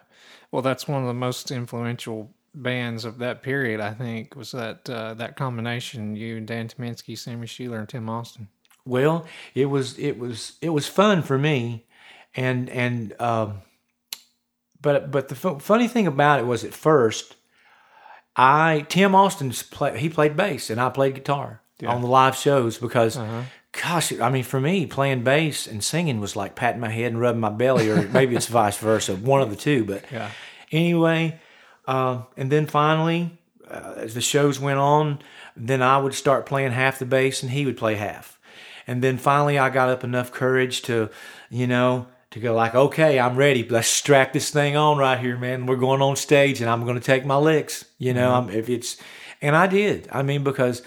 Well, that's one of the most influential bands of that period, I think, was that uh, that combination, you and Dan Tyminski, Sammy Shelor, and Tim Austin. Well, it was it was it was fun for me and and um, but but the f- funny thing about it was at first I Tim Austin's play, he played bass and I played guitar on the live shows because gosh, I mean for me playing bass and singing was like patting my head and rubbing my belly or (laughs) maybe it's vice versa, one of the two, but Yeah. anyway, uh, and then finally uh, as the shows went on, then I would start playing half the bass and he would play half. And then finally I got up enough courage to, you know, to go like, okay, I'm ready. Let's strap this thing on right here, man. We're going on stage and I'm going to take my licks. You know, I'm, if it's, and I did. I mean, because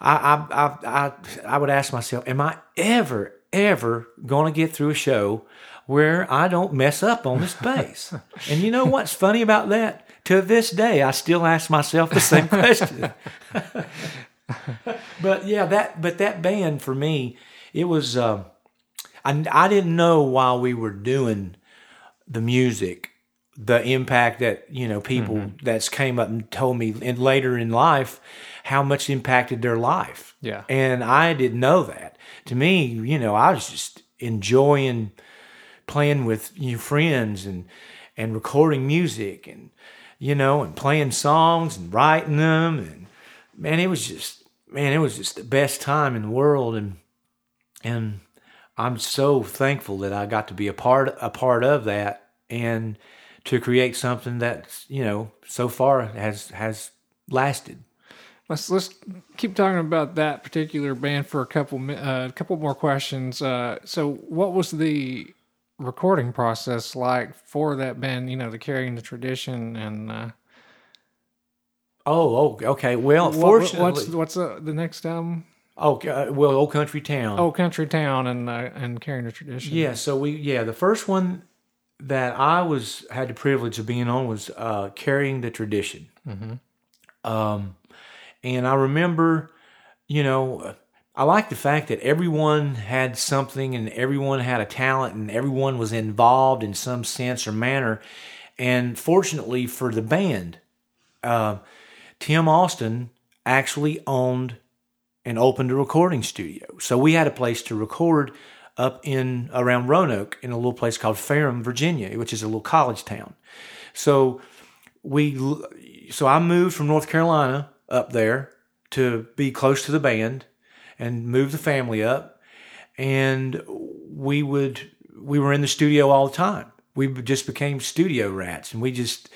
I, I, I, I, I would ask myself, am I ever, ever going to get through a show where I don't mess up on this (laughs) bass? and you know what's funny about that? To this day, I still ask myself the same (laughs) question. (laughs) but yeah, that but that band for me, it was. Um, I I didn't know while we were doing the music the impact that you know people mm-hmm. that's came up and told me and later in life how much impacted their life. Yeah. and i didn't know that. To me you know i was just enjoying playing with you friends and and recording music and you know and playing songs and writing them. And man it was just man it was just the best time in the world. And and I'm so thankful that I got to be a part a part of that and to create something that you know so far has has lasted. Let's let's keep talking about that particular band for a couple uh, a couple more questions. Uh, so, what was the recording process like for that band? You know, the carrying the tradition and uh, Oh, oh, okay. Well, what- fortunately, what's what's uh, the next album? Oh, well, Old Country Town. Old Country Town and uh, and carrying the tradition. Yeah, so we yeah, the first one that I was had the privilege of being on was uh, carrying the tradition. Um, and I remember, you know, I like the fact that everyone had something and everyone had a talent and everyone was involved in some sense or manner. And fortunately for the band, uh, Tim Austin actually owned and opened a recording studio. So we had a place to record up in around Roanoke in a little place called Ferrum, Virginia, which is a little college town. So we so I moved from North Carolina up there to be close to the band and move the family up and we would we were in the studio all the time. We just became studio rats and we just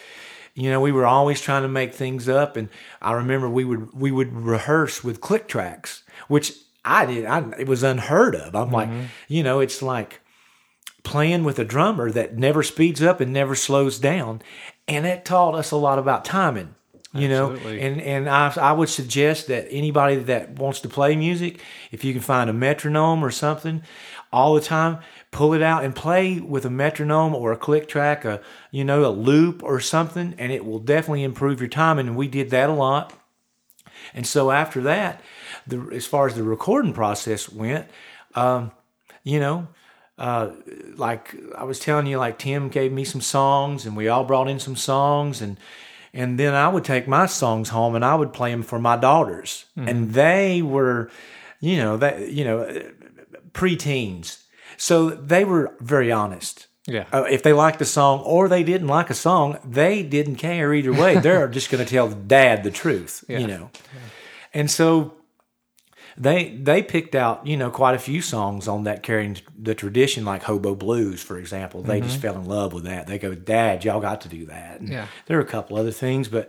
you know, we were always trying to make things up, and I remember we would we would rehearse with click tracks, which I did. I, it was unheard of. I'm like, mm-hmm. you know, it's like playing with a drummer that never speeds up and never slows down, and it taught us a lot about timing. You Absolutely. know, and and I I would suggest that anybody that wants to play music, if you can find a metronome or something, all the time, pull it out and play with a metronome or a click track, a you know a loop or something, and it will definitely improve your timing. And we did that a lot. And so after that, the as far as the recording process went, um, you know, uh, like I was telling you, like Tim gave me some songs, and we all brought in some songs, and and then I would take my songs home and I would play them for my daughters, and they were, you know, that you know, preteens, so they were very honest. yeah, Uh, if they liked a song or they didn't like a song, they didn't care either way. (laughs) They're just going to tell dad the truth, Yeah. you know. And so they they picked out you know quite a few songs on that carrying the tradition, like Hobo Blues, for example. They just fell in love with that. They go, Dad, y'all got to do that. And Yeah. there are a couple other things, but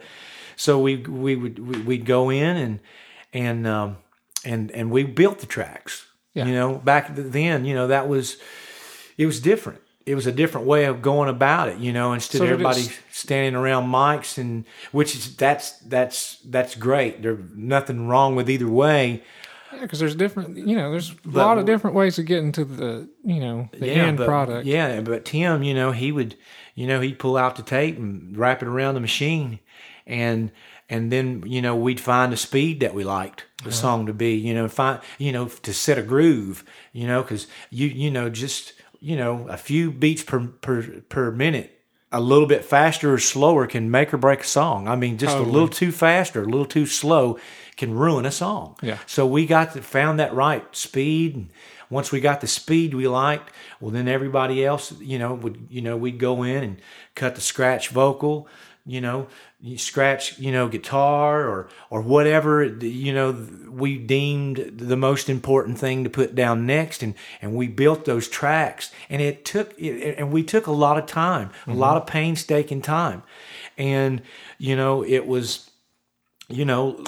so we we would we- we'd go in and and um, and and we built the tracks. Yeah. You know, back then, you know that was it was different. It was a different way of going about it, you know. Instead So of everybody standing around mics, and which is that's that's that's great. There's nothing wrong with either way. because there's different. You know, there's a lot of different ways to get into the you know the end but, product. Yeah, but Tim, you know, he would, you know, he'd pull out the tape and wrap it around the machine, and and then you know we'd find a speed that we liked the song to be, you know, find you know to set a groove, you know, because you you know just you know a few beats per per per minute. A little bit faster or slower can make or break a song. I mean, just Totally. a little too fast or a little too slow can ruin a song. Yeah. So we got to found that right speed, and once we got the speed we liked, well then everybody else, you know, would you know we'd go in and cut the scratch vocal, you know, you scratch, you know, guitar or or whatever, you know, we deemed the most important thing to put down next, and and we built those tracks, and it took, and we took a lot of time, mm-hmm. a lot of painstaking time, and you know, it was, you know,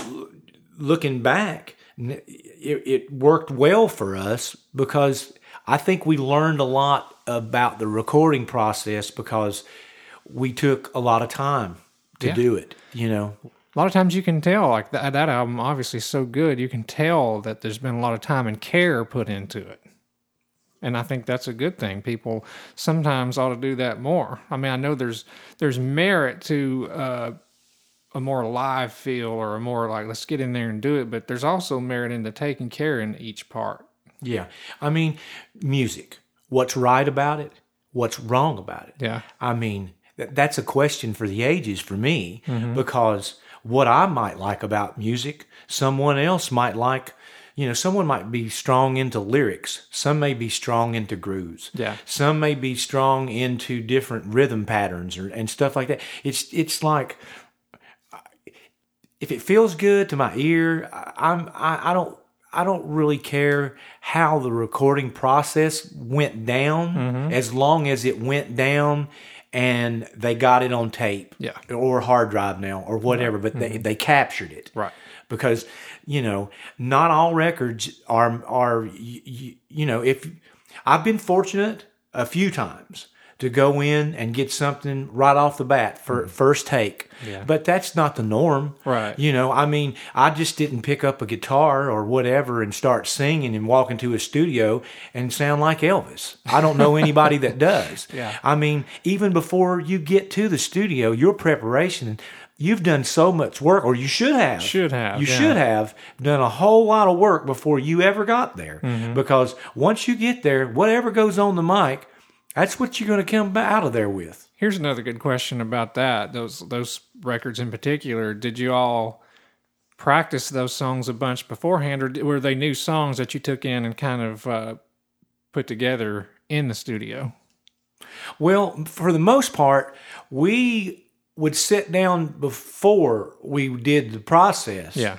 looking back, it, it worked well for us because I think we learned a lot about the recording process because we took a lot of time to yeah. do it, you know. A lot of times you can tell, like that, that album obviously so good, you can tell that there's been a lot of time and care put into it. And I think that's a good thing. People sometimes ought to do that more. I mean, I know there's there's merit to uh, a more live feel or a more like let's get in there and do it, but there's also merit into taking care in each part. Yeah, I mean, music. What's right about it? What's wrong about it? Yeah, I mean, that's a question for the ages for me mm-hmm. because what I might like about music, someone else might like. You know, someone might be strong into lyrics. Some may be strong into grooves. Yeah. Some may be strong into different rhythm patterns or, and stuff like that. It's it's like if it feels good to my ear, I'm I, I don't I don't really care how the recording process went down mm-hmm. as long as it went down and they got it on tape yeah. or hard drive now or whatever, but mm-hmm. they, they captured it. Right. Because, you know, not all records are, are, you, you know, if I've been fortunate a few times to go in and get something right off the bat for mm-hmm. first take. Yeah. But that's not the norm. Right. You know, I mean, I just didn't pick up a guitar or whatever and start singing and walk into a studio and sound like Elvis. I don't know (laughs) anybody that does. Yeah. I mean, even before you get to the studio, your preparation you've done so much work, or you should have. Should have. You yeah. should have done a whole lot of work before you ever got there. Mm-hmm. Because once you get there, whatever goes on the mic, that's what you're going to come out of there with. Here's another good question about that. Those those records in particular. Did you all practice those songs a bunch beforehand, or were they new songs that you took in and kind of uh, put together in the studio? Well, for the most part, we would sit down before we did the process. Yeah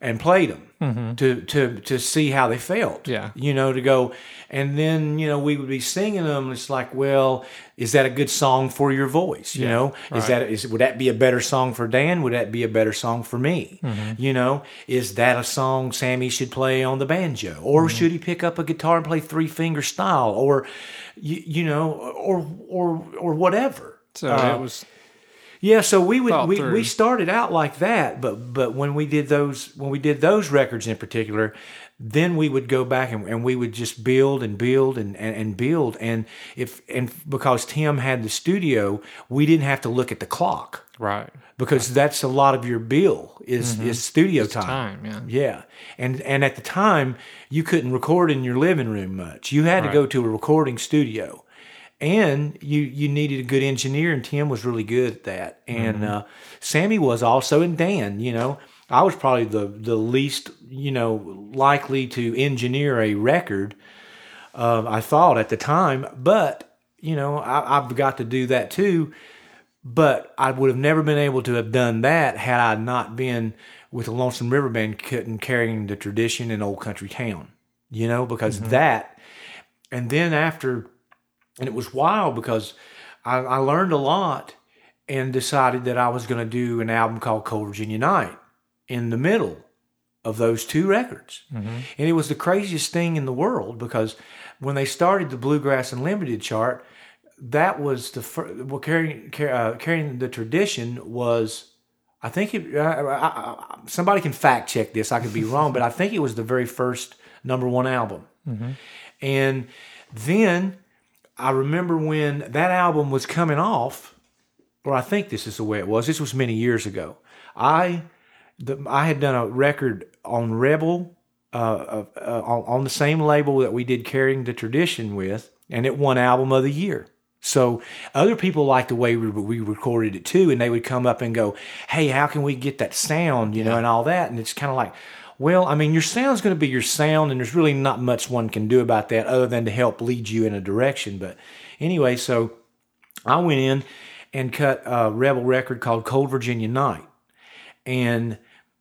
and played them mm-hmm. to to to see how they felt. Yeah, you know, to go, and then you know we would be singing them. It's like, well, is that a good song for your voice? You yeah, know, right. is that is would that be a better song for Dan? Would that be a better song for me? Mm-hmm. You know, is that a song Sammy should play on the banjo, or mm-hmm. should he pick up a guitar and play three finger style, or you, you know, or or or whatever. So uh, it was yeah, so we would we, we started out like that, but but when we did those when we did those records in particular, then we would go back and, and we would just build and build and, and, and build and if and because Tim had the studio, we didn't have to look at the clock. Right. Because right. that's a lot of your bill is mm-hmm. is studio it's time. time. Yeah. Yeah. And and at the time you couldn't record in your living room much. You had right. to go to a recording studio and you you needed a good engineer, and Tim was really good at that. And mm-hmm. uh, Sammy was also, and Dan. You know, I was probably the the least you know likely to engineer a record. Uh, I thought at the time, but you know, I, I've got to do that too. But I would have never been able to have done that had I not been with the Lonesome River Band carrying the tradition in Old Country Town. You know, because mm-hmm. that, and then after and it was wild because I, I learned a lot and decided that I was going to do an album called Cold Virginia Night in the middle of those two records. Mm-hmm. And it was the craziest thing in the world because when they started the Bluegrass Unlimited chart, that was the first, well, carrying, uh, carrying the tradition was, I think it, uh, I, I, somebody can fact check this, I could be (laughs) wrong, but I think it was the very first number one album. Mm-hmm. And then I remember when that album was coming off, or I think this is the way it was. This was many years ago. I the, I had done a record on Rebel uh, uh, on, on the same label that we did Carrying the Tradition with, and it won Album of the Year. So other people liked the way we, we recorded it too, and they would come up and go, "Hey, how can we get that sound?" You know, and all that. And it's kind of like, well, I mean, your sound's going to be your sound, and there's really not much one can do about that other than to help lead you in a direction. But anyway, so I went in and cut a rebel record called Cold Virginia Night. And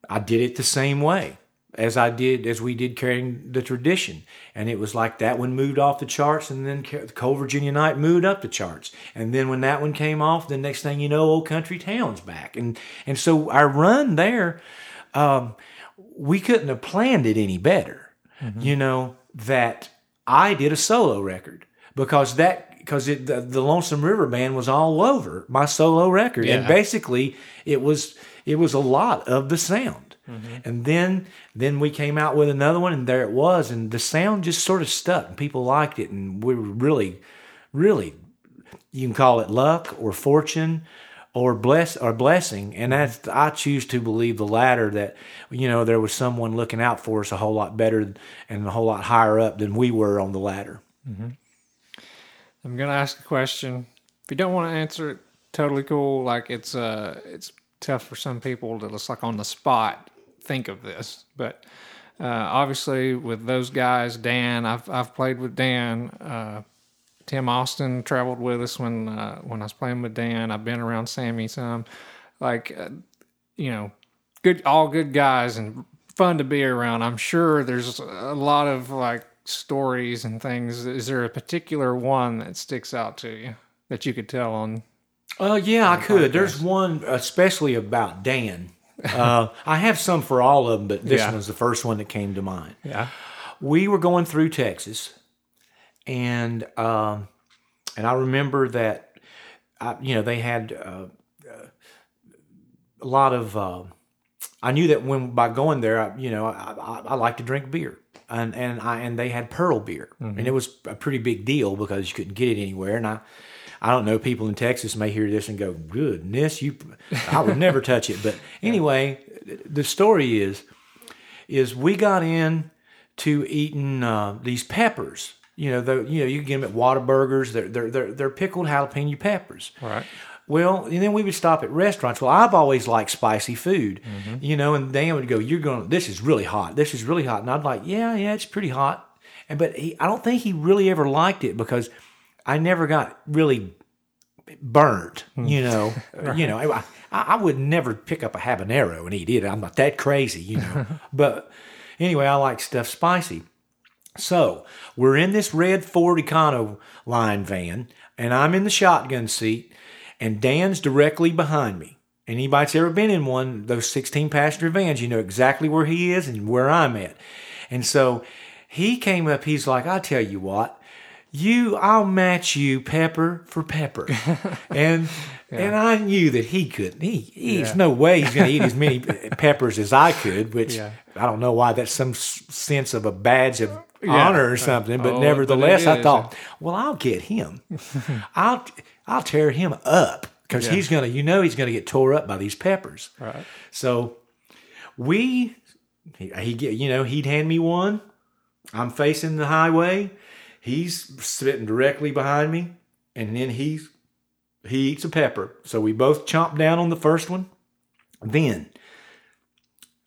I did it the same way as I did as we did carrying the tradition, and it was like that one moved off the charts, and then Cold Virginia Night moved up the charts, and then when that one came off, the next thing you know, Old Country Town's back, and and so our run there, um, we couldn't have planned it any better, mm-hmm. you know that I did a solo record because that because the, the Lonesome River Band was all over my solo record, yeah. and basically it was it was a lot of the sound. Mm-hmm. And then then we came out with another one, and there it was, and the sound just sort of stuck, and people liked it, and we were really, really, you can call it luck or fortune or bless or blessing, and that's I choose to believe the latter. That you know there was someone looking out for us a whole lot better and a whole lot higher up than we were on the ladder. Mm-hmm. I'm gonna ask a question. If you don't want to answer it, totally cool. Like it's uh it's tough for some people to just like on the spot think of this. But uh, obviously, with those guys, Dan, I've I've played with Dan. Uh, Tim Austin traveled with us when uh, when I was playing with Dan. I've been around Sammy some, like uh, you know, good all good guys and fun to be around. I'm sure there's a lot of like stories and things. Is there a particular one that sticks out to you that you could tell on? Oh uh, yeah, I could. Podcast? There's one especially about Dan uh, I have some for all of them, but this yeah. one's the first one that came to mind. Yeah, we were going through Texas, and um, and I remember that, I, you know, they had uh, uh, a lot of. Uh, I knew that when by going there, I, you know, I, I, I like to drink beer, and and I and they had Pearl beer, mm-hmm. and it was a pretty big deal because you couldn't get it anywhere, and I I don't know, people in Texas may hear this and go, goodness, you, I would never touch it. But (laughs) anyway, the story is, is we got in to eating uh, these peppers. You know, the, you know, you can get them at Whataburgers. They're they're they're, they're pickled jalapeno peppers. Right. Well, and then we would stop at restaurants. Well, I've always liked spicy food, mm-hmm. you know, and Dan would go, "You're going. This is really hot. This is really hot." And I'd like, "Yeah, yeah, it's pretty hot." And but he, I don't think he really ever liked it because I never got really burnt. Hmm. You know, (laughs) right. you know, I, I, would never pick up a habanero and eat it. I'm not that crazy, you know. (laughs) but anyway, I like stuff spicy. So we're in this red Ford Econoline van, and I'm in the shotgun seat, and Dan's directly behind me. Anybody that's ever been in one those 16 passenger vans, you know exactly where he is and where I'm at. And so he came up, he's like, I tell you what, you I'll match you pepper for pepper. (laughs) and yeah. and I knew that he couldn't. He he's yeah. no way he's going to eat as many (laughs) peppers as I could, which yeah. I don't know why that's some sense of a badge of honor or something, but oh, nevertheless but I thought, well, I'll get him. (laughs) I'll I'll tear him up because he's going to you know he's going to get tore up by these peppers. Right. So we he, he you know he'd hand me one. I'm facing the highway He's sitting directly behind me, and then he's he eats a pepper. So we both chomp down on the first one. Then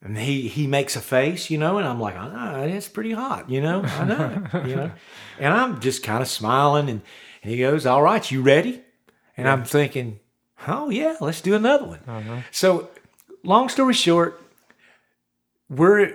and he he makes a face, you know, and I'm like, ah, it's pretty hot, you know, I know, (laughs) you know, and I'm just kind of smiling, and, and he goes, "All right, you ready?" And yeah. I'm thinking, "Oh yeah, let's do another one." Uh-huh. So, long story short, we're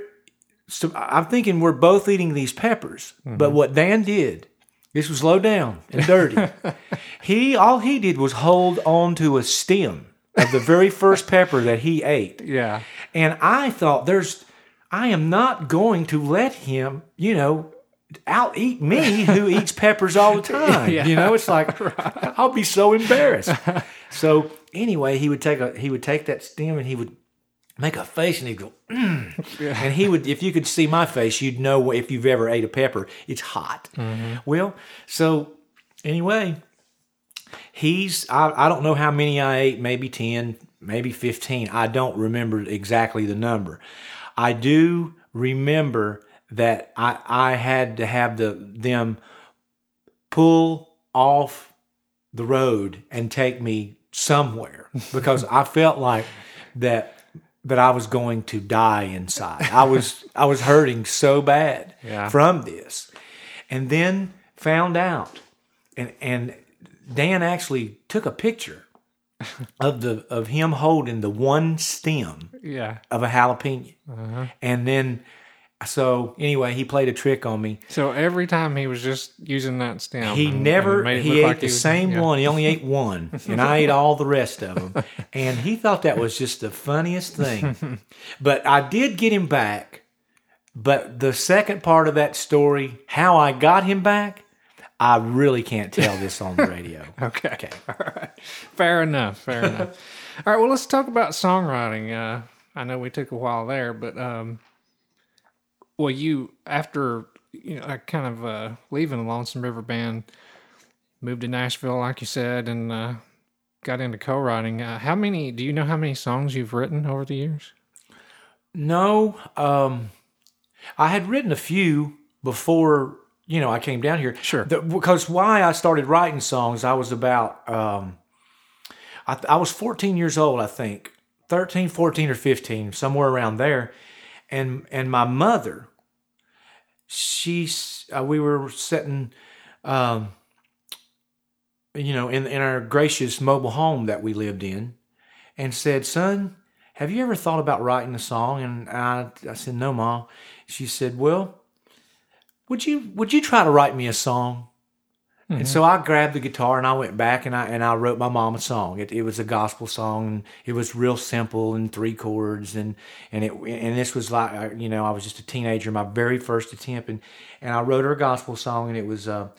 so I'm thinking we're both eating these peppers, mm-hmm. but what Dan did, this was low down and dirty. (laughs) he all he did was hold on to a stem of the very first pepper that he ate. Yeah. And I thought there's I am not going to let him, you know, out eat me who (laughs) eats peppers all the time. Yeah. You know, it's like. (laughs) I'll be so embarrassed. so anyway, he would take a he would take that stem and he would make a face and he'd go, mm. (laughs) yeah. and he would, if you could see my face, you'd know if you've ever ate a pepper, it's hot. Mm-hmm. Well, so anyway, he's, I, I don't know how many I ate, maybe 10, maybe 15. I don't remember exactly the number. I do remember that I, I had to have the, them pull off the road and take me somewhere because I felt like that that I was going to die inside. I was I was hurting so bad yeah. from this. And then found out and and Dan actually took a picture (laughs) of the of him holding the one stem Yeah. of a jalapeno, Uh-huh. and then so anyway, he played a trick on me. So every time he was just using that stem. He and- never and he ate like the was- same yeah. one. He only ate one, (laughs) and I ate all the rest of them. And he thought that was just the funniest thing. (laughs) but I did get him back. But the second part of that story, how I got him back, I really can't tell this on the radio. (laughs) Okay. Okay. All right. Fair enough. Fair enough. All right. Well, let's talk about songwriting. Uh, I know we took a while there, but um, well, you after you know, I kind of uh, leaving the Lonesome River Band, moved to Nashville, like you said, and uh, got into co-writing. Uh, how many? Do you know how many songs you've written over the years? No, um, I had written a few before you know I came down here. Sure. The- because why I started writing songs, I was about um, I, I was 14 years old, I think, 13, 14, or 15, somewhere around there, and and my mother, she's uh, we were sitting. Um, you know, in in our gracious mobile home that we lived in, and said, "Son, have you ever thought about writing a song?" And I, I said, "No, ma." She said, "Well, would you would you try to write me a song?" And so I grabbed the guitar and I went back and I and I wrote my mom a song. It, it was a gospel song. And it was real simple and three chords and and it and this was like you know I was just a teenager, my very first attempt, and and I wrote her a gospel song and it was. Uh,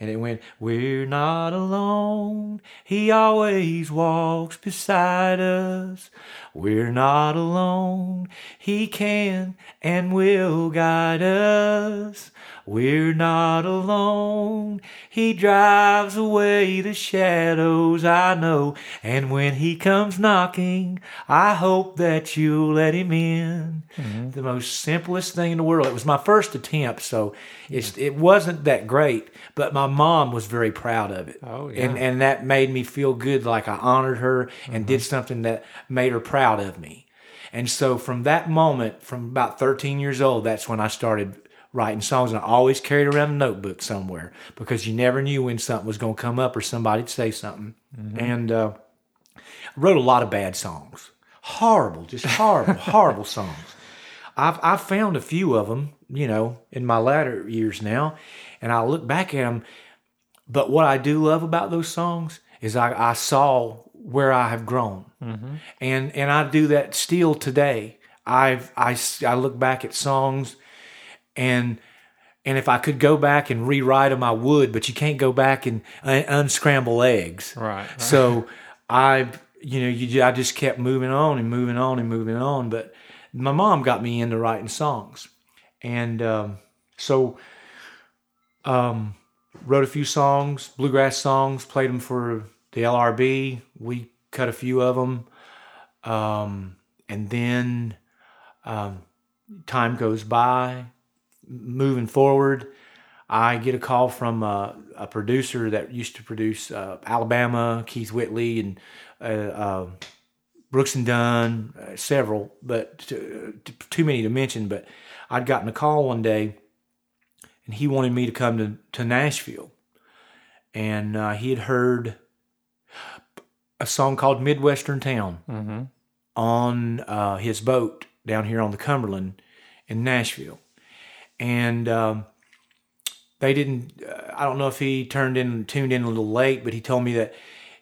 and it went, We're not alone. He always walks beside us. We're not alone. He can and will guide us. We're not alone. He drives away the shadows, I know. And when he comes knocking, I hope that you'll let him in. Mm-hmm. The most simplest thing in the world. It was my first attempt, so it's, it wasn't that great, but my mom was very proud of it. Oh, yeah. And, and that made me feel good, like I honored her and mm-hmm. did something that made her proud of me. And so from that moment, from about 13 years old, that's when I started writing songs. And I always carried around a notebook somewhere because you never knew when something was going to come up or somebody'd say something. And uh, I wrote a lot of bad songs. Horrible, just horrible, (laughs) horrible songs. I've, I've found a few of them, you know, in my latter years now, and I look back at them. But what I do love about those songs is I, I saw where I have grown, and and I do that still today. I've I, I look back at songs, and and if I could go back and rewrite them, I would. But you can't go back and un- unscramble eggs. Right. right. So I, you know, you, I just kept moving on and moving on and moving on. But my mom got me into writing songs, and um, so um, wrote a few songs, bluegrass songs, played them for the LRB. We cut a few of them, um, and then um, time goes by. Moving forward, I get a call from uh, a producer that used to produce uh, Alabama, Keith Whitley, and uh, uh, Brooks and Dunn, uh, several, but too, too many to mention. But I'd gotten a call one day, and he wanted me to come to, to Nashville, and uh, he had heard a song called Midwestern Town Mm-hmm. on uh, his boat down here on the Cumberland in Nashville. And um, they didn't, uh, I don't know if he turned in, tuned in a little late, but he told me that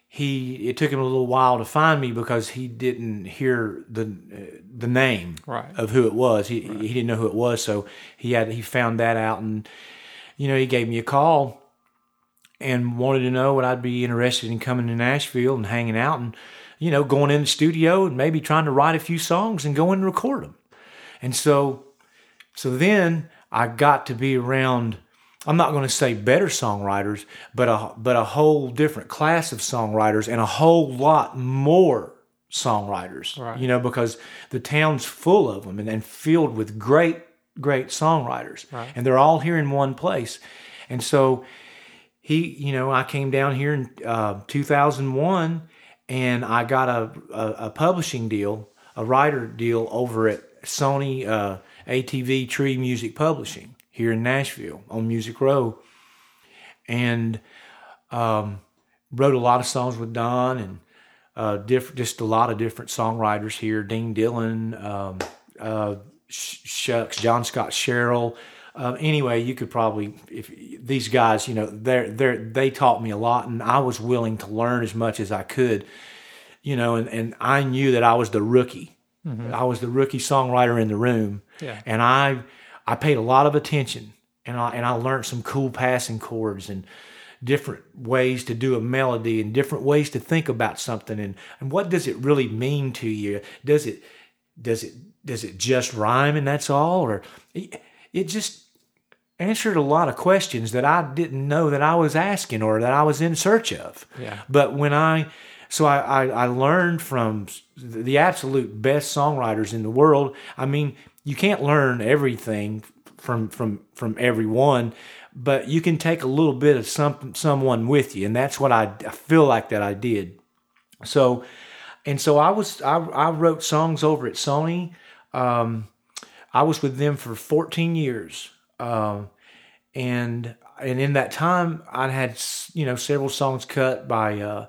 he, it took him a little while to find me because he didn't hear the, uh, the name Right. of who it was. He, he didn't know who it was. So he had, he found that out and, you know, he gave me a call and wanted to know would I'd be interested in coming to Nashville and hanging out and you know going in the studio and maybe trying to write a few songs and go in and record them. And so so then I got to be around I'm not going to say better songwriters, but a but a whole different class of songwriters and a whole lot more songwriters. Right. You know because the town's full of them and, and filled with great great songwriters. Right. And they're all here in one place. And so he, you know, I came down here in uh, 2001 and I got a, a, a publishing deal, a writer deal over at Sony uh, ATV Tree Music Publishing here in Nashville on Music Row. And um, wrote a lot of songs with Don and uh, diff- just a lot of different songwriters here. Dean Dillon, um, uh, Shucks, John Scott Sherrill. Uh, anyway, you could probably if these guys, you know, they they they taught me a lot, and I was willing to learn as much as I could, you know, and, and I knew that I was the rookie. Mm-hmm. I was the rookie songwriter in the room, Yeah. and I I paid a lot of attention, and I and I learned some cool passing chords and different ways to do a melody and different ways to think about something and, and what does it really mean to you does it does it does it just rhyme and that's all or it, it just answered a lot of questions that I didn't know that I was asking or that I was in search of. Yeah. but when I so I, I, I learned from the absolute best songwriters in the world. I mean you can't learn everything from from from everyone but you can take a little bit of some someone with you. And that's what I, I feel like that I did. So and so I was I, I wrote songs over at Sony. Um, I was with them for 14 years. Um, and and in that time I had you know several songs cut by uh,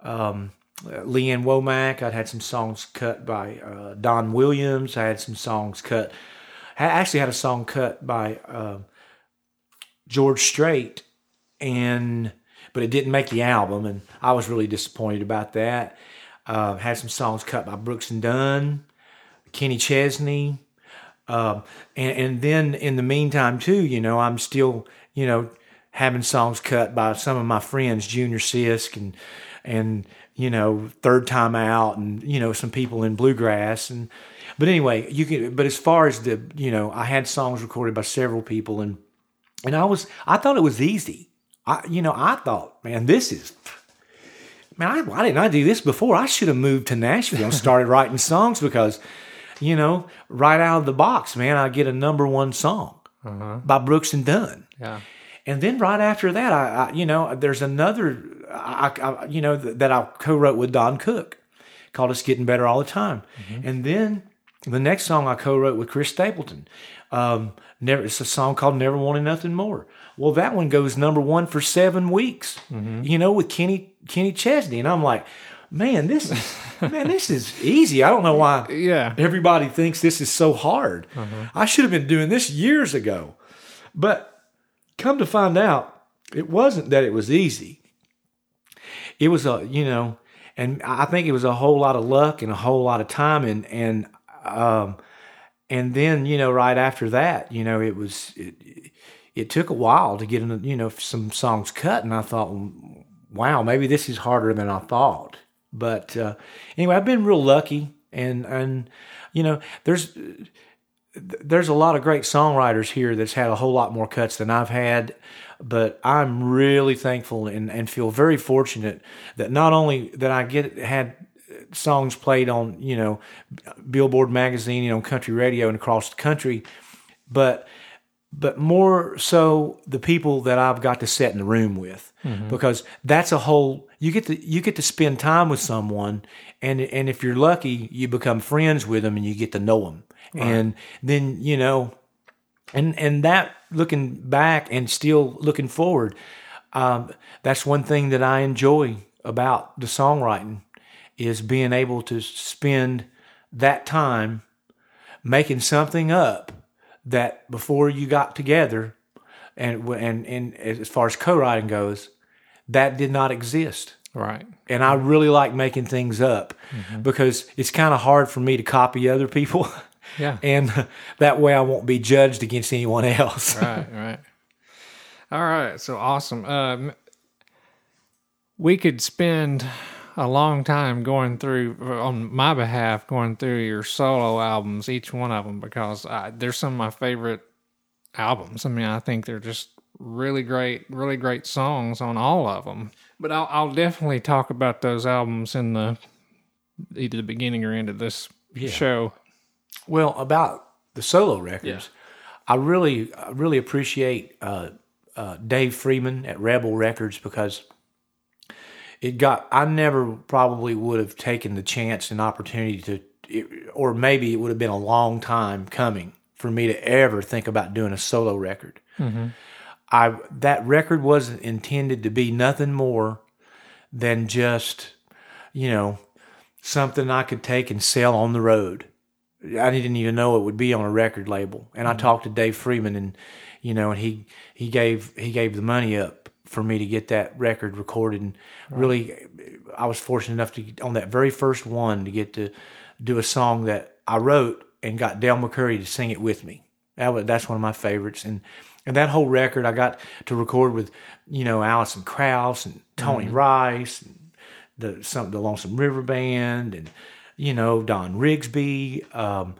um, Lee Ann Womack. I'd had some songs cut by uh, Don Williams. I had some songs cut I actually had a song cut by uh, George Strait, and but it didn't make the album, and I was really disappointed about that. Uh, had some songs cut by Brooks and Dunn, Kenny Chesney, um, and, and then in the meantime too, you know, I'm still you know having songs cut by some of my friends, Junior Sisk and and you know Third Time Out, and you know some people in bluegrass and. But anyway, you can. But as far as the, you know, I had songs recorded by several people, and and I was, I thought it was easy. I, you know, I thought, man, this is, man, I, why didn't I do this before? I should have moved to Nashville and started writing songs because, you know, right out of the box, man, I get a number one song uh-huh. by Brooks and Dunn. Yeah. And then right after that, I, I you know, there's another, I, I, you know, that I co-wrote with Don Cook called "It's Getting Better All the Time," mm-hmm. and then the next song I co-wrote with Chris Stapleton. Um, never, it's a song called "Never Wanted Nothing More." Well, that one goes number one for seven weeks. Mm-hmm. You know, with Kenny Kenny Chesney, and I'm like, man, this is man, this is easy. I don't know why Yeah. everybody thinks this is so hard. I should have been doing this years ago. But come to find out, it wasn't that it was easy. It was a, you know, and I think it was a whole lot of luck and a whole lot of time and and um and then, you know, right after that, you know, it was it, it took a while to get in, you know, some songs cut and I thought, wow, maybe this is harder than I thought. But uh, anyway, I've been real lucky and and you know, there's there's a lot of great songwriters here that's had a whole lot more cuts than I've had, but I'm really thankful and, and feel very fortunate that not only that I get had songs played on you know Billboard magazine, you know, country radio and across the country, but but more so the people that I've got to sit in the room with. Because that's a whole you get to you get to spend time with someone and and if you're lucky you become friends with them and you get to know them. And then you know and and that looking back and still looking forward um, that's one thing that I enjoy about the songwriting is being able to spend that time making something up that before you got together and and and as far as co-writing goes that did not exist Right. and I really like making things up because it's kind of hard for me to copy other people (laughs) Yeah. and that way I won't be judged against anyone else (laughs) right, right. All right, so awesome. Um, we could spend a long time going through, on my behalf, going through your solo albums, each one of them, because I, they're some of my favorite albums. I mean, I think they're just really great, really great songs on all of them. But I'll, I'll definitely talk about those albums in the either the beginning or end of this show. Well, about the solo records, Yeah. I really, I really appreciate uh, uh, Dave Freeman at Rebel Records because it got. I never probably would have taken the chance and opportunity to, it, or maybe it would have been a long time coming for me to ever think about doing a solo record. Mm-hmm. I that record wasn't intended to be nothing more than just you know, something I could take and sell on the road. I didn't even know it would be on a record label. And I mm-hmm. talked to Dave Freeman and you know, and he he gave he gave the money up for me to get that record recorded and really I was fortunate enough to on that very first one to get to do a song that I wrote and got Del McCoury to sing it with me. That was, that's one of my favorites and and that whole record I got to record with, you know, Alison Krauss and Tony Rice and the some the Lonesome River Band and you know Don Rigsby. Um,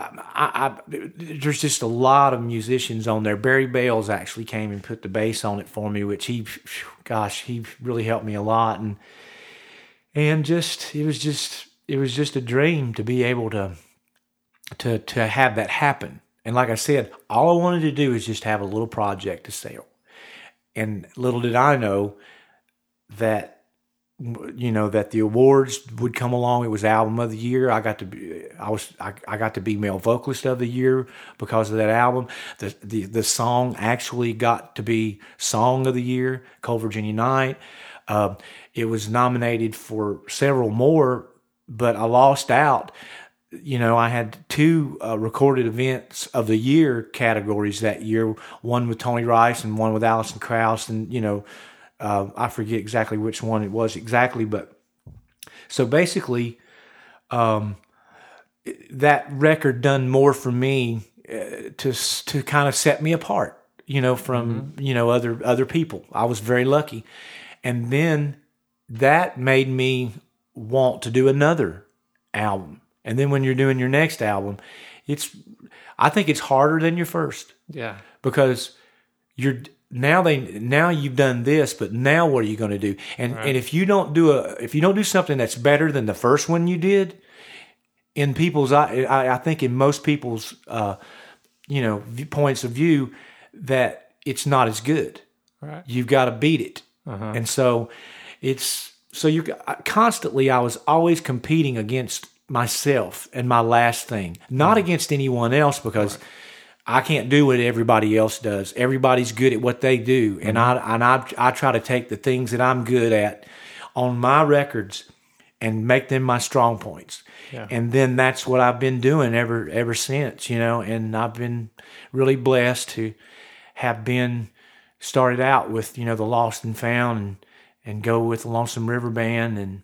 I, I, there's just a lot of musicians on there. Barry Bales actually came and put the bass on it for me, which he, gosh, he really helped me a lot. And and just it was just it was just a dream to be able to to to have that happen. And like I said, all I wanted to do is just have a little project to sell. And little did I know that you know that the awards would come along. It was album of the year. I got to be I was I, I got to be male vocalist of the year because of that album. The the the song actually got to be song of the year. Cold Virginia Night. Uh, it was nominated for several more, but I lost out. You know, I had two uh, recorded events of the year categories that year. One with Tony Rice and one with Alison Krauss, and you know uh, I forget exactly which one it was exactly, but so basically, um, that record done more for me uh, to to kind of set me apart, you know, from mm-hmm. you know other other people. I was very lucky, and then that made me want to do another album. And then when you're doing your next album, it's I think it's harder than your first. Yeah. Because you're now they now you've done this but now what are you going to do and right. and if you don't do a if you don't do something that's better than the first one you did in people's i i, think in most people's uh you know points of view that it's not as good right you've got to beat it uh-huh. and so it's so you constantly i was always competing against myself and my last thing not uh-huh. against anyone else because right I can't do what everybody else does. Everybody's good at what they do, and mm-hmm. I and I I try to take the things that I'm good at on my records and make them my strong points. Yeah. And then that's what I've been doing ever ever since, you know, and I've been really blessed to have been started out with, you know, the Lost and Found and and go with the Lonesome River Band and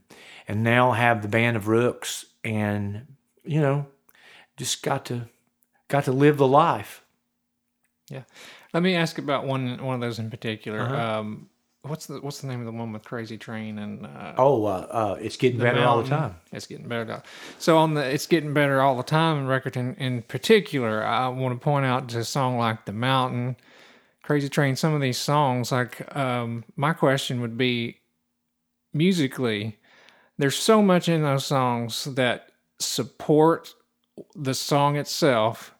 and now have the Band of Ruhks and you know, just got to got to live the life. Yeah. Let me ask about one one of those in particular. Uh-huh. Um, what's the what's the name of the one with Crazy Train and uh, oh, uh, uh, it's getting better mountain. all the time. It's getting better. So on the it's getting better all the time and record in, in particular, I want to point out to a song like The Mountain, Crazy Train. Some of these songs, like um, my question would be, musically, there's so much in those songs that support the song itself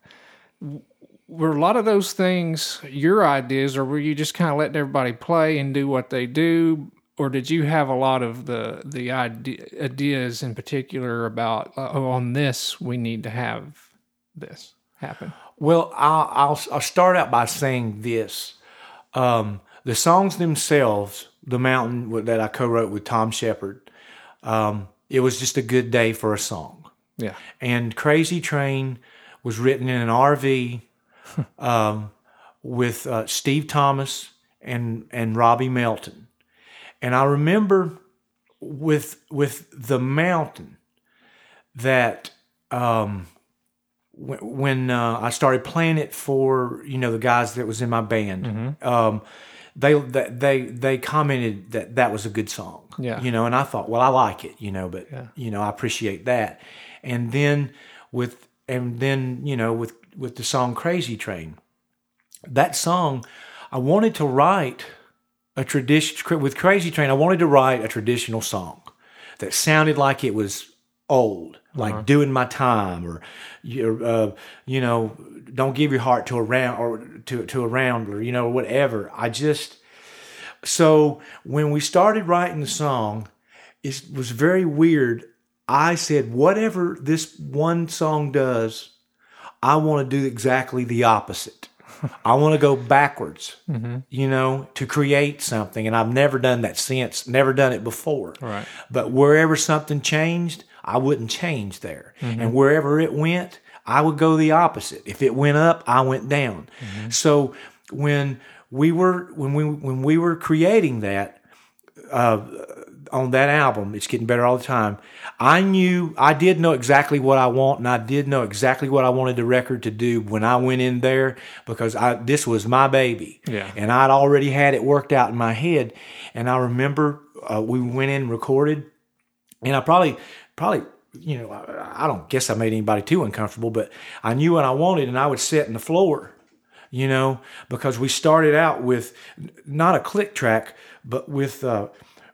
were a lot of those things your ideas, or were you just kind of letting everybody play and do what they do, or did you have a lot of the the idea, ideas in particular about uh, oh, on this we need to have this happen? Well, I'll I'll, I'll start out by saying this: um, the songs themselves, "The Mountain" that I co-wrote with Tom Shepard, um, it was just a good day for a song. Yeah, and "Crazy Train." Was written in an RV (laughs) um, with uh, Steve Thomas and and Robbie Melton, and I remember with with the mountain that um, when, when uh, I started playing it for you know the guys that was in my band. Mm-hmm. Um, they they they commented that that was a good song. Yeah. You know, and I thought, well, I like it, you know, but yeah. you know, I appreciate that. And then with and then you know with with the song Crazy Train, that song, I wanted to write a tradition with Crazy Train. I wanted to write a traditional song that sounded like it was old, like uh-huh. doing my time, or uh, you know, don't give your heart to a round or to to a rambler, you know, whatever. I just so when we started writing the song, it was very weird. I said, whatever this one song does, I want to do exactly the opposite. I want to go backwards, mm-hmm. you know, to create something. And I've never done that since, never done it before. Right. But wherever something changed, I wouldn't change there. Mm-hmm. And wherever it went, I would go the opposite. If it went up, I went down. Mm-hmm. So when we were when we when we were creating that uh, on that album, it's getting better all the time. I knew I did know exactly what I want, and I did know exactly what I wanted the record to do when I went in there because I this was my baby, Yeah. and I'd already had it worked out in my head. And I remember uh, we went in and recorded, and I probably probably you know I, I don't guess I made anybody too uncomfortable, but I knew what I wanted, and I would sit in the floor you know, because we started out with not a click track, but with uh,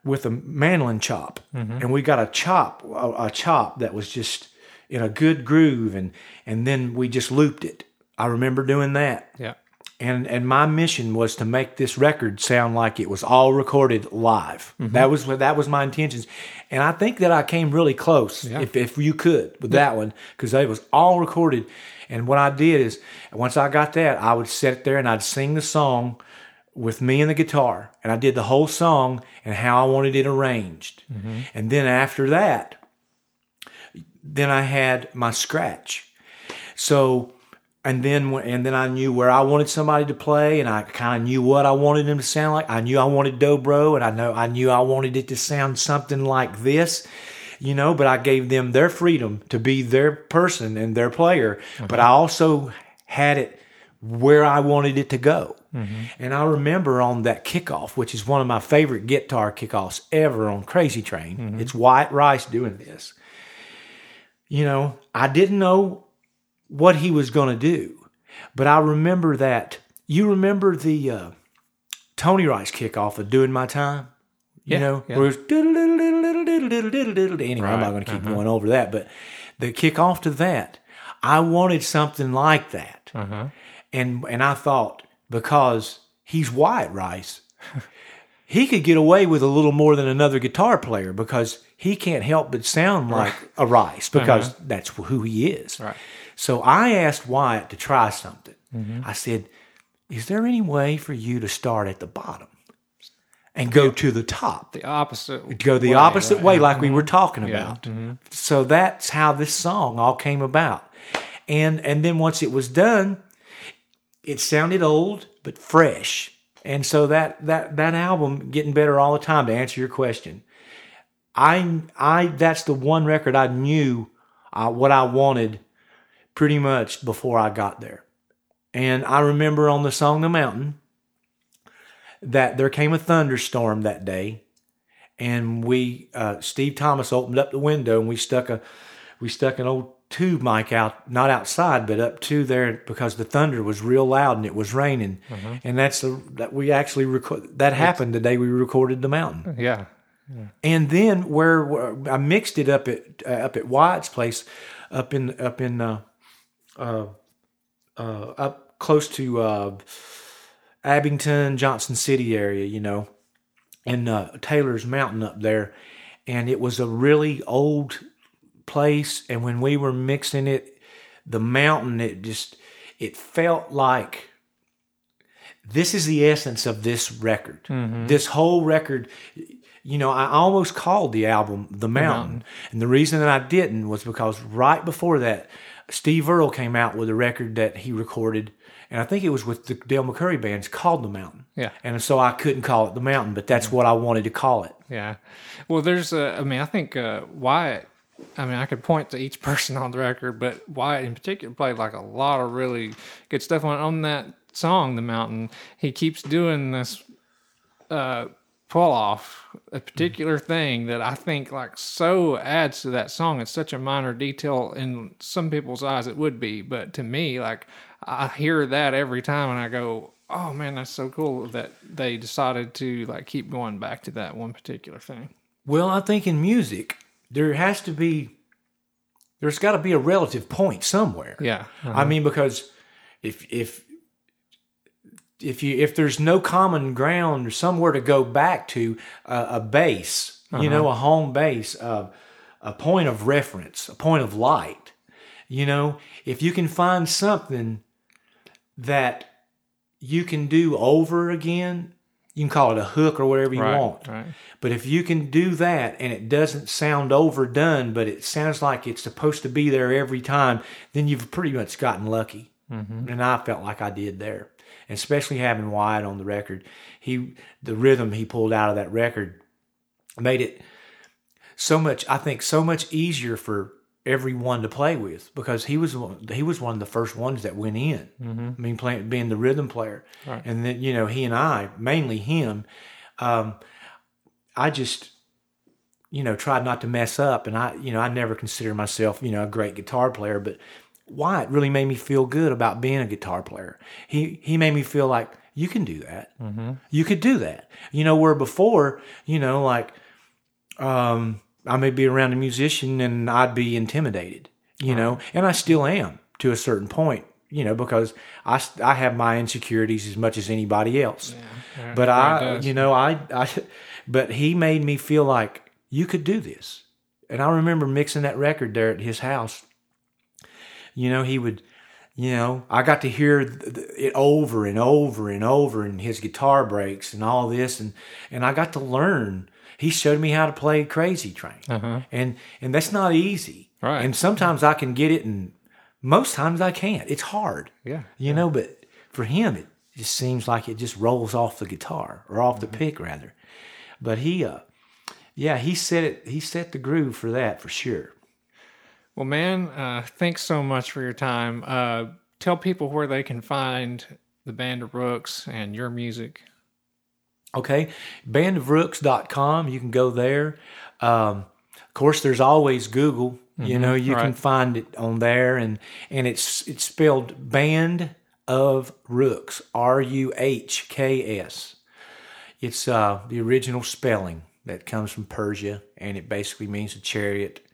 with a mandolin chop, mm-hmm. and we got a chop, a, a chop that was just in a good groove, and and then we just looped it. I remember doing that, Yeah. and and my mission was to make this record sound like it was all recorded live. Mm-hmm. That was that was my intentions, and I think that I came really close. Yeah. If if you could with that one, because it was all recorded. And what I did is, once I got that, I would sit there and I'd sing the song with me and the guitar, and I did the whole song and how I wanted it arranged. Mm-hmm. And then after that, then I had my scratch. So, and then and then I knew where I wanted somebody to play, and I kind of knew what I wanted them to sound like. I knew I wanted dobro, and I know I knew I wanted it to sound something like this, you know. But I gave them their freedom to be their person and their player. But I also had it where I wanted it to go. And I remember on that kickoff, which is one of my favorite guitar kickoffs ever on Crazy Train. It's Wyatt Rice doing this you know, I didn't know what he was going to do, but I remember that. You remember the uh, Tony Rice kickoff of "Doing My Time"? You Yeah, know, yeah. where it's diddle-diddle-diddle-diddle-diddle-diddle-diddle. anyway. I'm not going to keep going over that, but the kickoff to that, I wanted something like that, Uh-huh. And and I thought because he's Wyatt Rice, he could get away with a little more than another guitar player because he can't help but sound like a Rice because uh-huh. that's who he is. Right. So I asked Wyatt to try something. Mm-hmm. I said, "Is there any way for you to start at the bottom and go to the top?" The opposite. Go the way, opposite right? way, like we mm-hmm. were talking Yeah. about. Mm-hmm. So that's how this song all came about. And and then once it was done, it sounded old but fresh. And so that that that album getting better all the time. To answer your question, I I that's the one record I knew uh, what I wanted pretty much before I got there. And I remember on the song "The Mountain" that there came a thunderstorm that day, and we uh, Steve Thomas opened up the window and we stuck a we stuck an old tube mic out not outside but up to there because the thunder was real loud and it was raining. And that's the that we actually record that happened the day we recorded the mountain. Yeah. and then where, where I mixed it up at uh, up at Wyatt's place up in up in uh, uh, uh, up close to uh, Abingdon Johnson City area you know and uh, Taylor's Mountain up there, and it was a really old place. And when we were mixing it, the mountain, it just it felt like this is the essence of this record. This whole record, you know, I almost called the album "The Mountain," and the reason that I didn't was because right before that, Steve Earle came out with a record that he recorded. And I think it was with the Del McCoury bands called The Mountain. Yeah. And so I couldn't call it the mountain, but that's what I wanted to call it. Yeah. Well, there's a, I mean, I think uh, Wyatt, I mean, I could point to each (laughs) person on the record, but Wyatt in particular played like a lot of really good stuff on, on that song, The Mountain. He keeps doing this uh, pull off, a particular thing that I think like so adds to that song. It's such a minor detail in some people's eyes, it would be, but to me, like, I hear that every time and I go, oh man, that's so cool that they decided to like keep going back to that one particular thing. Well, I think in music, there has to be, there's got to be a relative point somewhere. Yeah. I mean, because if, if, if you if there's no common ground or somewhere to go back to uh, a base, you know, a home base, uh, a point of reference, a point of light, you know, if you can find something that you can do over again, you can call it a hook or whatever you right, want. right. But if you can do that and it doesn't sound overdone, but it sounds like it's supposed to be there every time, then you've pretty much gotten lucky. Mm-hmm. And I felt like I did there. And especially having Wyatt on the record, he the rhythm he pulled out of that record made it so much. I think so much easier for everyone to play with because he was one- he was one of the first ones that went in. Mm-hmm. I mean, playing being the rhythm player, Right. and then you know he and I mainly him. Um, I just you know tried not to mess up, and I you know I never considered myself you know a great guitar player, but Wyatt really made me feel good about being a guitar player. He he made me feel like you can do that. Mm-hmm. You could do that. You know, where before you know like um, I may be around a musician and I'd be intimidated, you know, and I still am to a certain point, you know, because I, I have my insecurities as much as anybody else. Yeah, but everybody I, you know, I, I, but he made me feel like you could do this. And I remember mixing that record there at his house. You know, he would, you know, I got to hear it over and over and over and his guitar breaks and all this. And, and I got to learn. He showed me how to play Crazy Train. Uh-huh. And, and that's not easy. Right. And sometimes I can get it and most times I can't. It's hard. Yeah. You know, but for him, it just seems like it just rolls off the guitar or off the pick rather. But he, uh, yeah, he set it. He set the groove for that for sure. Well, man, uh, thanks so much for your time. Uh, tell people where they can find the Band of Ruhks and your music. Okay, bandofruhks.com. You can go there. Um, of course, there's always Google. You know, you can find it on there, and and it's it's spelled Band of Ruhks, R U H K S. It's uh, the original spelling that comes from Persia, and it basically means a chariot.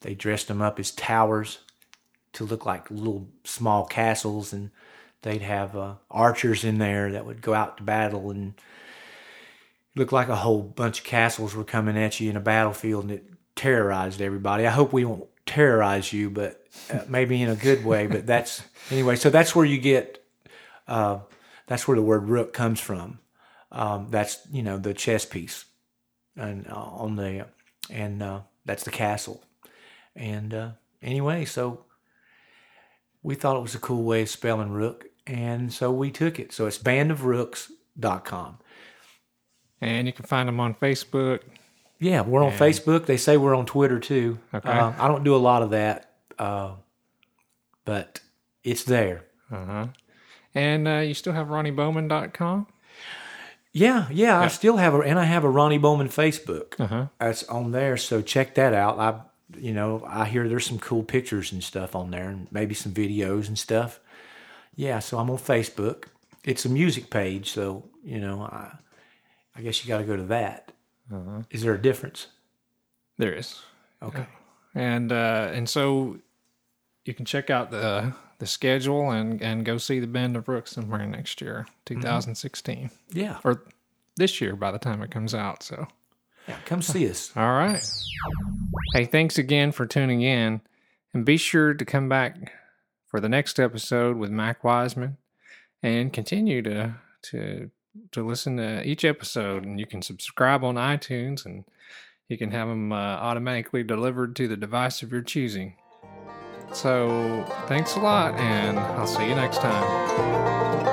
They dressed them up as towers to look like little small castles, and they'd have uh, archers in there that would go out to battle and looked like a whole bunch of castles were coming at you in a battlefield, and it terrorized everybody. I hope we won't terrorize you, but uh, maybe in a good way. But that's anyway. So that's where you get. Uh, that's where the word rook comes from. Um, that's you know the chess piece, and uh, on the and uh, that's the castle. And uh, anyway, so we thought it was a cool way of spelling rook, and so we took it. So it's bandofruhks.com. And you can find them on Facebook. Yeah, we're on Facebook. They say we're on Twitter too. Okay. Uh, I don't do a lot of that, uh, but it's there. Uh-huh. And uh, you still have RonnieBowman.com? Yeah, yeah, I still have a, and I have a Ronnie Bowman Facebook. Uh-huh. That's on there, so check that out. I, you know, I hear there's some cool pictures and stuff on there, and maybe some videos and stuff. Yeah, so I'm on Facebook. It's a music page, so you know, I, I guess you got to go to that. Is there a difference? There is. Okay. And uh, and so you can check out the the schedule and, and go see the Band of Ruhks somewhere next year, 2016. Yeah, Or this year by the time it comes out. So yeah. Come see us. (laughs) All right. Hey, thanks again for tuning in. And be sure to come back for the next episode with Mac Wiseman and continue to to to listen to each episode and you can subscribe on iTunes and you can have them uh, automatically delivered to the device of your choosing. So, thanks a lot and I'll see you next time.